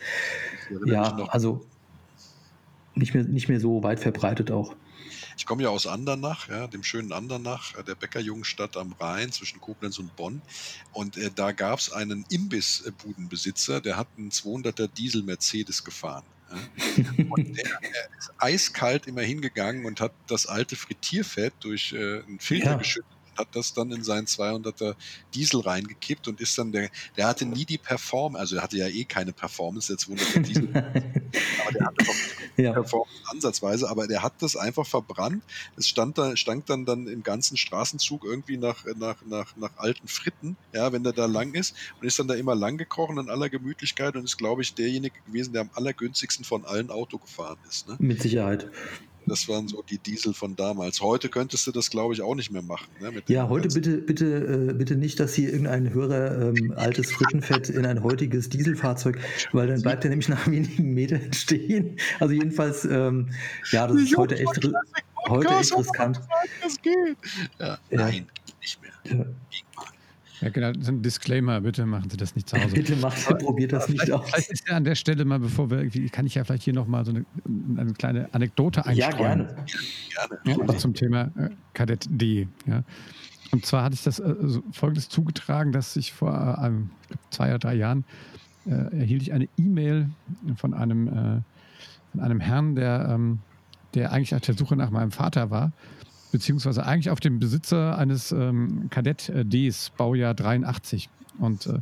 Ja, also nicht mehr, nicht mehr so weit verbreitet auch. Ich komme ja aus Andernach, ja, dem schönen Andernach, äh, der Bäckerjungstadt am Rhein zwischen Koblenz und Bonn. Und äh, da gab es einen Imbissbudenbesitzer, der hat einen 200er Diesel Mercedes gefahren. Ja. (laughs) Und der, der, ist eiskalt immer hingegangen und hat das alte Frittierfett durch äh, einen Filter ja. geschüttet hat das dann in seinen 200er Diesel reingekippt und ist dann der, der hatte nie die Performance, also er hatte ja eh keine Performance, der 200er Diesel, (laughs) aber der hatte doch ja. Ansatzweise, aber der hat das einfach verbrannt. Es stand da, stank dann, dann im ganzen Straßenzug irgendwie nach, nach, nach, nach alten Fritten, ja, wenn der da lang ist und ist dann da immer lang gekrochen in aller Gemütlichkeit und ist, glaube ich, derjenige gewesen, der am allergünstigsten von allen Auto gefahren ist. Ne? Mit Sicherheit. Das waren so die Diesel von damals. Heute könntest du das, glaube ich, auch nicht mehr machen. Ne, ja, heute bitte, bitte, äh, bitte nicht, dass hier irgendein Hörer ähm, altes Frittenfett in ein heutiges Dieselfahrzeug, weil dann bleibt er nämlich nach wenigen Metern (laughs) stehen. Also jedenfalls, ähm, ja, das ist heute echt, heute echt riskant. Das geht. Ja, nein, nicht mehr. Ja. Ja, genau, das ist ein Disclaimer, bitte machen Sie das nicht zu Hause. (laughs) bitte macht, probiert das nicht aus. Vielleicht ist ja an der Stelle mal, bevor wir irgendwie, kann ich ja vielleicht hier nochmal so eine, eine, kleine Anekdote einstreuen. Ja, gerne. Ja, zum Thema äh, Kadett D. Ja. Und zwar hatte ich das äh, so folgendes zugetragen, dass ich vor äh, zwei oder drei Jahren äh, erhielt ich eine E-Mail von einem, äh, von einem Herrn, der, ähm, der eigentlich auf der Suche nach meinem Vater war beziehungsweise eigentlich auf dem Besitzer eines ähm, Kadett Ds, Baujahr 83. Und äh,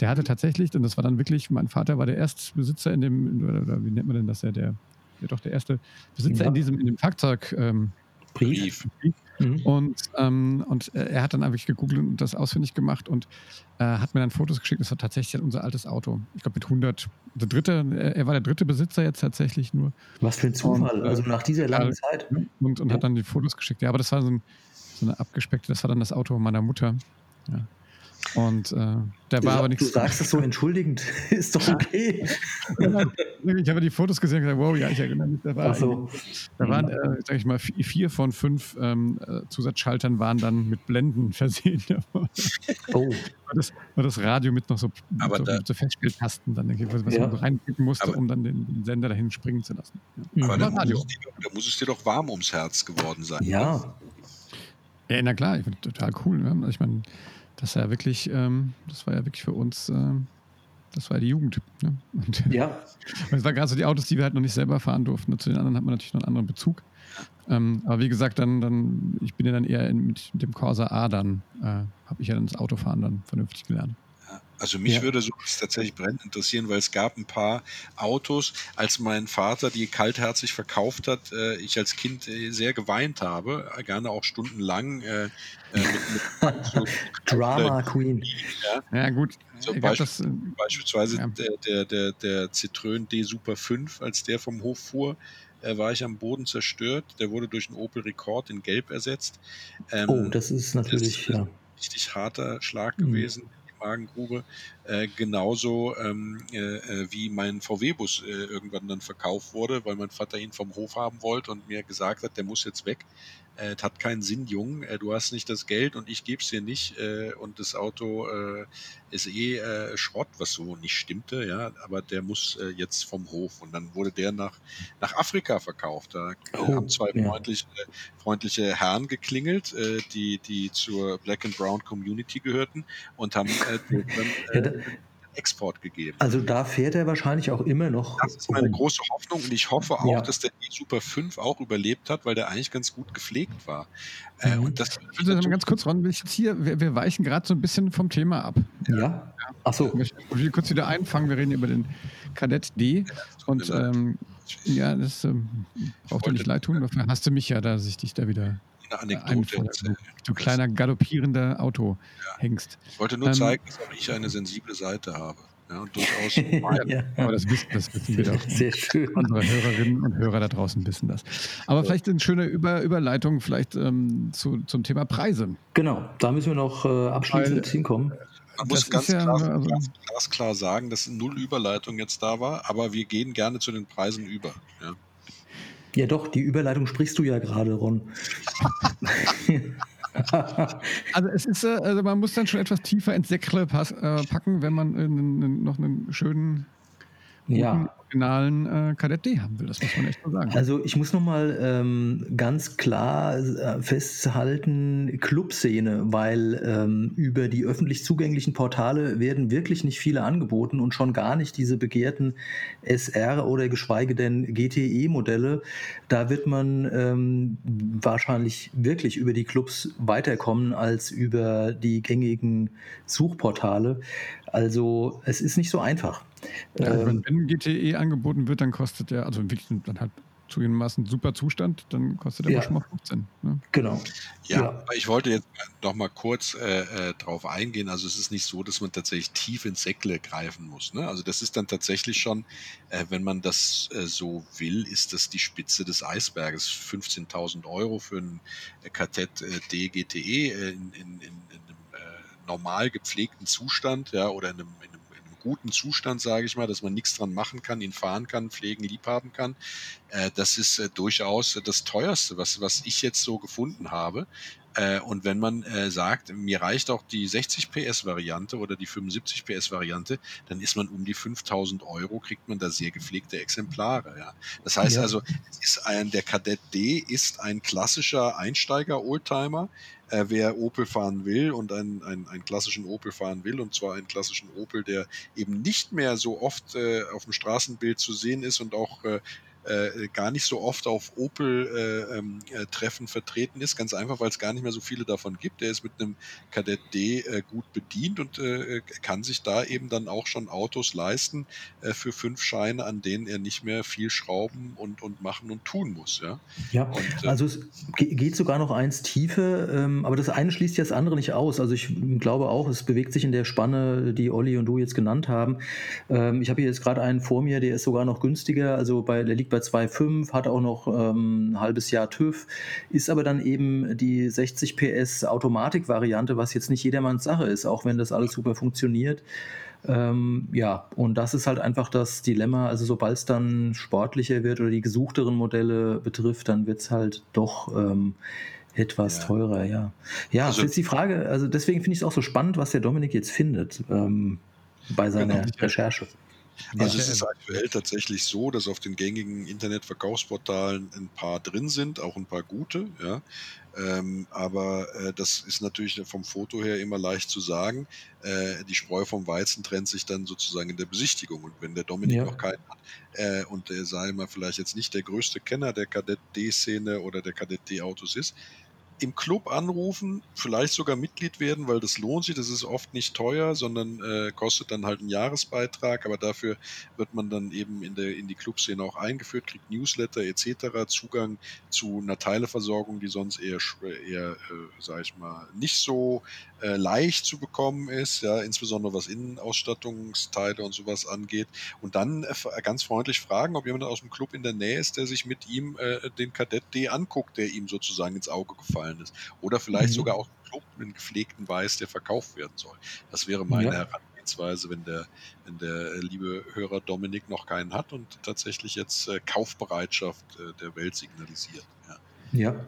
der hatte tatsächlich, und das war dann wirklich, mein Vater war der Erstbesitzer in dem, oder, oder wie nennt man denn das, ja, der, ja doch der erste Besitzer ja. in diesem, in dem Fahrzeug. Ähm, Brief. Brief. Mhm. Und, ähm, und äh, er hat dann einfach gegoogelt und das ausfindig gemacht und äh, hat mir dann Fotos geschickt. Das war tatsächlich unser altes Auto. Ich glaube mit 100. Der dritte, äh, er war der dritte Besitzer jetzt tatsächlich nur. Was für ein Zufall, und, äh, also nach dieser langen ja, Zeit. Und, und ja. hat dann die Fotos geschickt. Ja, aber das war so, ein, so eine abgespeckte, das war dann das Auto meiner Mutter. Ja. Und äh, der war du, aber nichts. Du sagst es so entschuldigend, (laughs) ist doch okay. ich habe die Fotos gesehen und gesagt, wow, ja, ich erinnere mich. Da, war so. da waren, äh, sag ich mal, vier von fünf ähm, äh, Zusatzschaltern waren dann mit Blenden (laughs) versehen. oh. War das, war das Radio mit noch so, aber so, mit so Festspieltasten, dann, was ja. man reinklicken musste, aber, um dann den, den, Sender dahin springen zu lassen. Ja. Aber da muss, dir, da muss, es dir doch warm ums Herz geworden sein. Ja. Ja, na klar, ich finde total cool. Ne? Ich meine, das war ja wirklich, ähm, das war ja wirklich für uns, ähm, das war ja die Jugend. Ne? Und, ja. (laughs) Es waren gerade so die Autos, die wir halt noch nicht selber fahren durften. Und zu den anderen hat man natürlich noch einen anderen Bezug. Ähm, aber wie gesagt, dann, dann, ich bin ja dann eher in, mit, dem Corsa A dann, äh, habe ich ja dann das Autofahren dann vernünftig gelernt. Also mich ja. würde sowas tatsächlich brennend interessieren, weil es gab ein paar Autos, als mein Vater die kaltherzig verkauft hat, äh, ich als Kind äh, sehr geweint habe, äh, gerne auch stundenlang. Äh, äh mit, mit (laughs) so Drama Queen. Ja, ja gut. So Beispiel, das, äh, beispielsweise ja. der, der, der, der Citroën D Super 5, als der vom Hof fuhr, war ich am Boden zerstört. Der wurde durch einen Opel Rekord in Gelb ersetzt. Ähm, oh, das ist natürlich das ist ja. richtig harter Schlag mhm. Magengrube. Äh, genauso ähm, äh, äh wie mein VW-Bus äh, irgendwann dann verkauft wurde, weil mein Vater ihn vom Hof haben wollte und mir gesagt hat, der muss jetzt weg. Äh, es hat keinen Sinn, Jung, äh, du hast nicht das Geld und ich gebe es dir nicht äh, und das Auto äh, ist eh äh, Schrott, was so nicht stimmte, ja, aber der muss äh, jetzt vom Hof und dann wurde der nach, nach Afrika verkauft. Da oh, haben zwei ja. freundliche, freundliche Herren geklingelt, äh, die, die zur Black and Brown Community gehörten und haben äh, (laughs) dann, äh, Export gegeben. Also da fährt er wahrscheinlich auch immer noch. Das ist meine große Hoffnung und ich hoffe auch, ja. dass der Super 5 auch überlebt hat, weil der eigentlich ganz gut gepflegt war. Äh, mhm. und das also, ganz kurz, Ron, ich jetzt hier, wir, wir weichen gerade so ein bisschen vom Thema ab. Ja. Achso. Ich will kurz wieder einfangen, wir reden über den Kadett D. und ähm, ja, das ähm, braucht dir nicht leid tun, dafür hast du mich ja, dass ich dich da wieder eine Anekdote. Du, du kleiner galoppierender Auto ja. hängst. Ich wollte nur ähm, zeigen, dass auch ich eine sensible Seite habe. Ja, und durchaus. (laughs) ja. Aber das wissen, das wissen wir doch. Sehr schön. Unsere Hörerinnen und Hörer da draußen wissen das. Aber ja. vielleicht eine schöne Über Überleitung vielleicht ähm, zu, zum Thema Preise. Genau, da müssen wir noch äh, abschließend Weil, hinkommen. Man muss ganz, ja, klar, also, ganz, klar sagen, dass null Überleitung jetzt da war, aber wir gehen gerne zu den Preisen über. Ja. Ja, doch, die Überleitung sprichst du ja gerade, Ron. (laughs) also es ist, äh, also man muss dann schon etwas tiefer ins Säckle äh, packen, wenn man noch einen schönen ja originalen äh, Kadett D haben will. Das muss man echt mal sagen. Also ich muss nochmal ähm, ganz klar äh, festhalten, Clubszene, weil ähm, über die öffentlich zugänglichen Portale werden wirklich nicht viele angeboten und schon gar nicht diese begehrten SR oder geschweige denn GTE-Modelle. Da wird man ähm, wahrscheinlich wirklich über die Clubs weiterkommen als über die gängigen Suchportale. Also es ist nicht so einfach. Ja, ähm, wenn GTE angeboten wird, dann kostet der, also wirklich dann halt zugegebenermaßen super Zustand, dann kostet er ja. schon mal 15. Ne? Genau. Ja, ja, aber ich wollte jetzt noch mal kurz äh, äh, drauf eingehen. Also es ist nicht so, dass man tatsächlich tief ins Säckle greifen muss. Ne? Also das ist dann tatsächlich schon, äh, wenn man das äh, so will, ist das die Spitze des Eisberges. 15.000 Euro für ein Kartett äh, DGTE äh, in, in, in, in einem normal gepflegten Zustand ja, oder in einem, in einem guten Zustand, sage ich mal, dass man nichts dran machen kann, ihn fahren kann, pflegen, liebhaben kann. Äh, das ist äh, durchaus das teuerste, was, was ich jetzt so gefunden habe. Äh, und wenn man äh, sagt, mir reicht auch die 60 PS Variante oder die 75 PS Variante, dann ist man um die 5000 Euro, kriegt man da sehr gepflegte Exemplare. Ja. Das heißt ja. also, ist ein, der Kadett D ist ein klassischer Einsteiger-Oldtimer, äh, wer Opel fahren will und einen, einen, einen klassischen Opel fahren will, und zwar einen klassischen Opel, der eben nicht mehr so oft äh, auf dem Straßenbild zu sehen ist und auch äh, äh, gar nicht so oft auf Opel-Treffen äh, ähm, vertreten ist. Ganz einfach, weil es gar nicht mehr so viele davon gibt. Er ist mit einem Kadett D äh, gut bedient und äh, kann sich da eben dann auch schon Autos leisten äh, für fünf Scheine, an denen er nicht mehr viel schrauben und, und machen und tun muss. Ja, ja und, äh, also es geht sogar noch eins tiefer, ähm, aber das eine schließt ja das andere nicht aus. Also ich glaube auch, es bewegt sich in der Spanne, die Olli und du jetzt genannt haben. Ähm, ich habe hier jetzt gerade einen vor mir, der ist sogar noch günstiger. Also bei, der liegt bei 2,5, hat auch noch ähm, ein halbes Jahr TÜV, ist aber dann eben die 60 PS Automatik-Variante, was jetzt nicht jedermanns Sache ist, auch wenn das alles super funktioniert. Ähm, ja, und das ist halt einfach das Dilemma. Also, sobald es dann sportlicher wird oder die gesuchteren Modelle betrifft, dann wird es halt doch ähm, etwas ja. teurer, ja. Ja, also, jetzt die Frage, also deswegen finde ich es auch so spannend, was der Dominik jetzt findet ähm, bei seiner genau. Recherche. Also es ist aktuell tatsächlich so, dass auf den gängigen Internetverkaufsportalen ein paar drin sind, auch ein paar gute, ja. Ähm, aber äh, das ist natürlich vom Foto her immer leicht zu sagen. Äh, die Spreu vom Weizen trennt sich dann sozusagen in der Besichtigung. Und wenn der Dominik Ja. noch keinen hat äh, und der, sei mal, vielleicht jetzt nicht der größte Kenner der Kadett D-Szene oder der Kadett D-Autos ist, im Club anrufen, vielleicht sogar Mitglied werden, weil das lohnt sich. Das ist oft nicht teuer, sondern äh, kostet dann halt einen Jahresbeitrag, aber dafür wird man dann eben in, der, in die Clubszene auch eingeführt, kriegt Newsletter etc., Zugang zu einer Teileversorgung, die sonst eher, eher äh, sag ich mal, nicht so äh, leicht zu bekommen ist, ja, insbesondere was Innenausstattungsteile und sowas angeht. Und dann äh, ganz freundlich fragen, ob jemand aus dem Club in der Nähe ist, der sich mit ihm äh, den Kadett D anguckt, der ihm sozusagen ins Auge gefallen ist. Oder vielleicht Mhm. sogar auch einen gepflegten Weiß, der verkauft werden soll. Das wäre meine Ja. Herangehensweise, wenn der, wenn der äh, liebe Hörer Dominik noch keinen hat und tatsächlich jetzt äh, Kaufbereitschaft äh, der Welt signalisiert. Ja. Ja.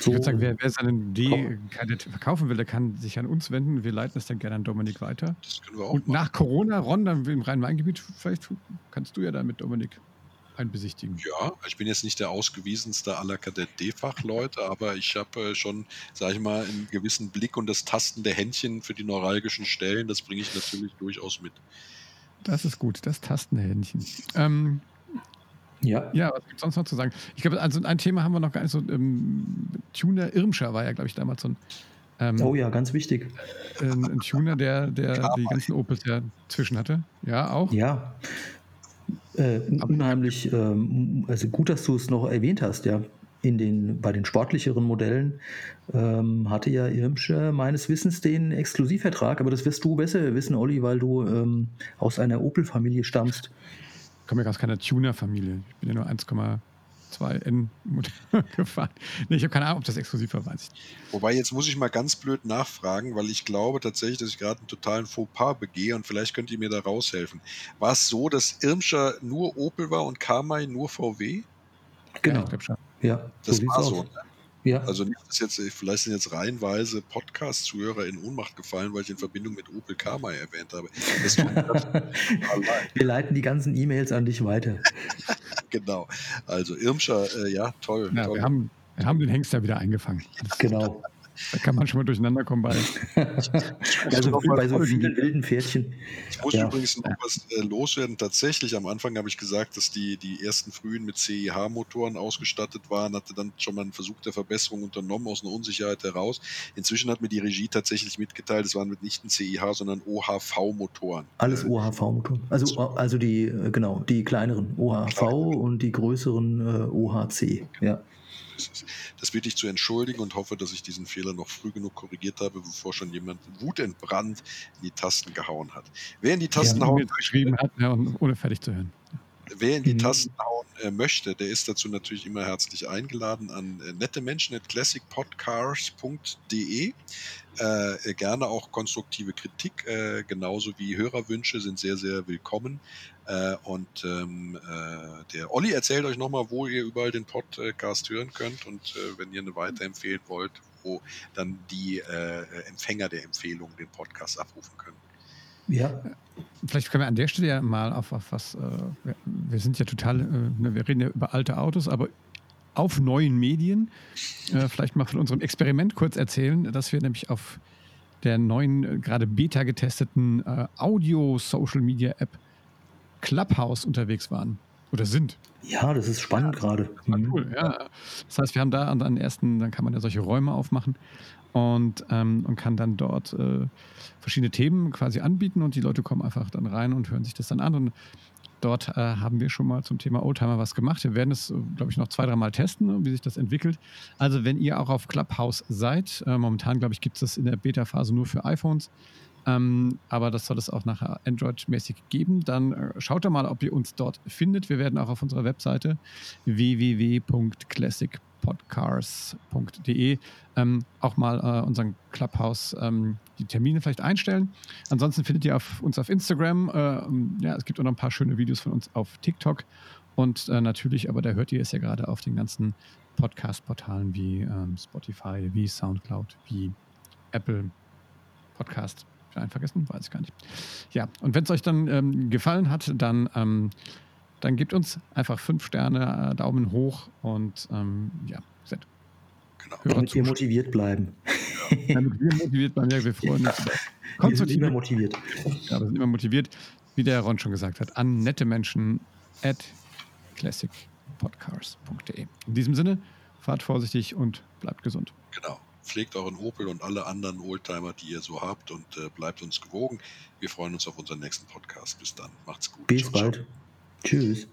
Ich würde sagen, wer, wer seinen D-Kadett verkaufen will, der kann sich an uns wenden. Wir leiten es dann gerne an Dominik weiter. Das können wir auch Und machen. nach Corona, Ron, dann im Rhein-Main-Gebiet, vielleicht kannst du ja da mit Dominik einbesichtigen. Ja, ich bin jetzt nicht der ausgewiesenste aller Kadett D-Fachleute, (laughs) aber ich habe äh, schon, sage ich mal, einen gewissen Blick und das Tasten der Händchen für die neuralgischen Stellen, das bringe ich natürlich durchaus mit. Das ist gut, das Tastenhändchen. Ähm, ja. ja, was gibt es sonst noch zu sagen? Ich glaube, also ein Thema haben wir noch gar nicht so. Ähm, Tuner Irmscher war ja, glaube ich, damals so ein, ähm, Oh ja, ganz wichtig. ein, ein Tuner, der, der die ganzen Opels ja zwischen hatte. Ja, auch. Ja. Äh, unheimlich, ähm, also gut, dass du es noch erwähnt hast, ja. In den, bei den sportlicheren Modellen ähm, hatte ja Irmsche meines Wissens den Exklusivvertrag, aber das wirst du besser wissen, Olli, weil du ähm, aus einer Opel-Familie stammst. Ich komme ja aus keiner Tuner-Familie. Ich bin ja nur 1, 2N-Modell (laughs) gefahren. Nee, ich habe keine Ahnung, ob das exklusiv war, weiß ich. Wobei, jetzt muss ich mal ganz blöd nachfragen, weil ich glaube tatsächlich, dass ich gerade einen totalen Fauxpas begehe und vielleicht könnt ihr mir da raushelfen. War es so, dass Irmscher nur Opel war und Kamai nur VW? Genau. Ja, ja das so war so. Ne? Ja. Also nicht, dass jetzt, vielleicht sind jetzt reihenweise Podcast-Zuhörer in Ohnmacht gefallen, weil ich in Verbindung mit Opel Kamai erwähnt habe. (laughs) Wir leiten die ganzen E-Mails an dich weiter. (laughs) Genau. Also Irmscher, äh, ja, toll. Ja, toll. wir, haben, wir haben den Hengst ja wieder eingefangen. Genau. Da kann man schon mal durcheinander kommen bei. Also (laughs) bei so vielen wilden Pferdchen. Ich muss Ja. übrigens noch was äh, loswerden. Tatsächlich, am Anfang habe ich gesagt, dass die, die ersten frühen mit CIH-Motoren ausgestattet waren, hatte dann schon mal einen Versuch der Verbesserung unternommen aus einer Unsicherheit heraus. Inzwischen hat mir die Regie tatsächlich mitgeteilt, es waren mit nicht ein CIH, sondern OHV-Motoren. Alles Äh, OHV-Motoren. Also, also die, äh, genau, die kleineren OHV und die größeren äh, OHC. Ja. (laughs) Das, bitte ich zu entschuldigen und hoffe, dass ich diesen Fehler noch früh genug korrigiert habe, bevor schon jemand wutentbrannt in die Tasten gehauen hat. Wer in die Tasten Ja, hauen geschrieben hat, ja, und ohne fertig zu hören. Wer in die Mhm. Tasten hauen äh, möchte, der ist dazu natürlich immer herzlich eingeladen an äh, nette Menschen at classicpodcars.de. Äh, gerne auch konstruktive Kritik, äh, genauso wie Hörerwünsche sind sehr, sehr willkommen. Äh, und ähm, äh, der Olli erzählt euch nochmal, wo ihr überall den Podcast hören könnt und äh, wenn ihr eine weiterempfehlen wollt, wo dann die äh, Empfänger der Empfehlung den Podcast abrufen können. Ja, Vielleicht können wir an der Stelle ja mal auf, auf was. Äh, wir, wir sind ja total. Äh, ne, wir reden ja über alte Autos, aber auf neuen Medien. Vielleicht mal von unserem Experiment kurz erzählen, dass wir nämlich auf der neuen, gerade Beta getesteten Audio-Social-Media-App Clubhouse unterwegs waren. Oder sind. ja, das ist spannend gerade. War Mhm. cool, ja. Das heißt, wir haben da an den ersten, dann kann man ja solche Räume aufmachen und, ähm, und kann dann dort äh, verschiedene Themen quasi anbieten und die Leute kommen einfach dann rein und hören sich das dann an. Und dort äh, haben wir schon mal zum Thema Oldtimer was gemacht. Wir werden es, glaube ich, noch zwei, dreimal testen, wie sich das entwickelt. Also, wenn ihr auch auf Clubhouse seid, äh, momentan, glaube ich, gibt es das in der Beta-Phase nur für iPhones. Ähm, aber das soll es auch nachher Android-mäßig geben. Dann äh, schaut da mal, ob ihr uns dort findet. Wir werden auch auf unserer Webseite www.classicpodcars.de ähm, auch mal äh, unseren Clubhouse ähm, die Termine vielleicht einstellen. Ansonsten findet ihr auf, uns auf Instagram. Äh, ja, es gibt auch noch ein paar schöne Videos von uns auf TikTok. Und äh, natürlich, aber da hört ihr es ja gerade auf den ganzen Podcast-Portalen wie ähm, Spotify, wie Soundcloud, wie Apple Podcast. Einen vergessen? Weiß ich gar nicht. Ja, und wenn es euch dann ähm, gefallen hat, dann, ähm, dann gebt uns einfach fünf Sterne, äh, Daumen hoch und ähm, ja, seid. Genau. Damit wir motiviert bleiben. Damit wir motiviert bleiben, ja, wir freuen uns. (laughs) Wir sind immer motiviert. Ja, wir sind immer motiviert, wie der Ron schon gesagt hat, an nette Menschen at classicpodcast.de. In diesem Sinne, fahrt vorsichtig und bleibt gesund. Genau. Pflegt euren Opel und alle anderen Oldtimer, die ihr so habt und äh, bleibt uns gewogen. Wir freuen uns auf unseren nächsten Podcast. Bis dann. Macht's gut. Bis ciao, bald. Ciao. Tschüss.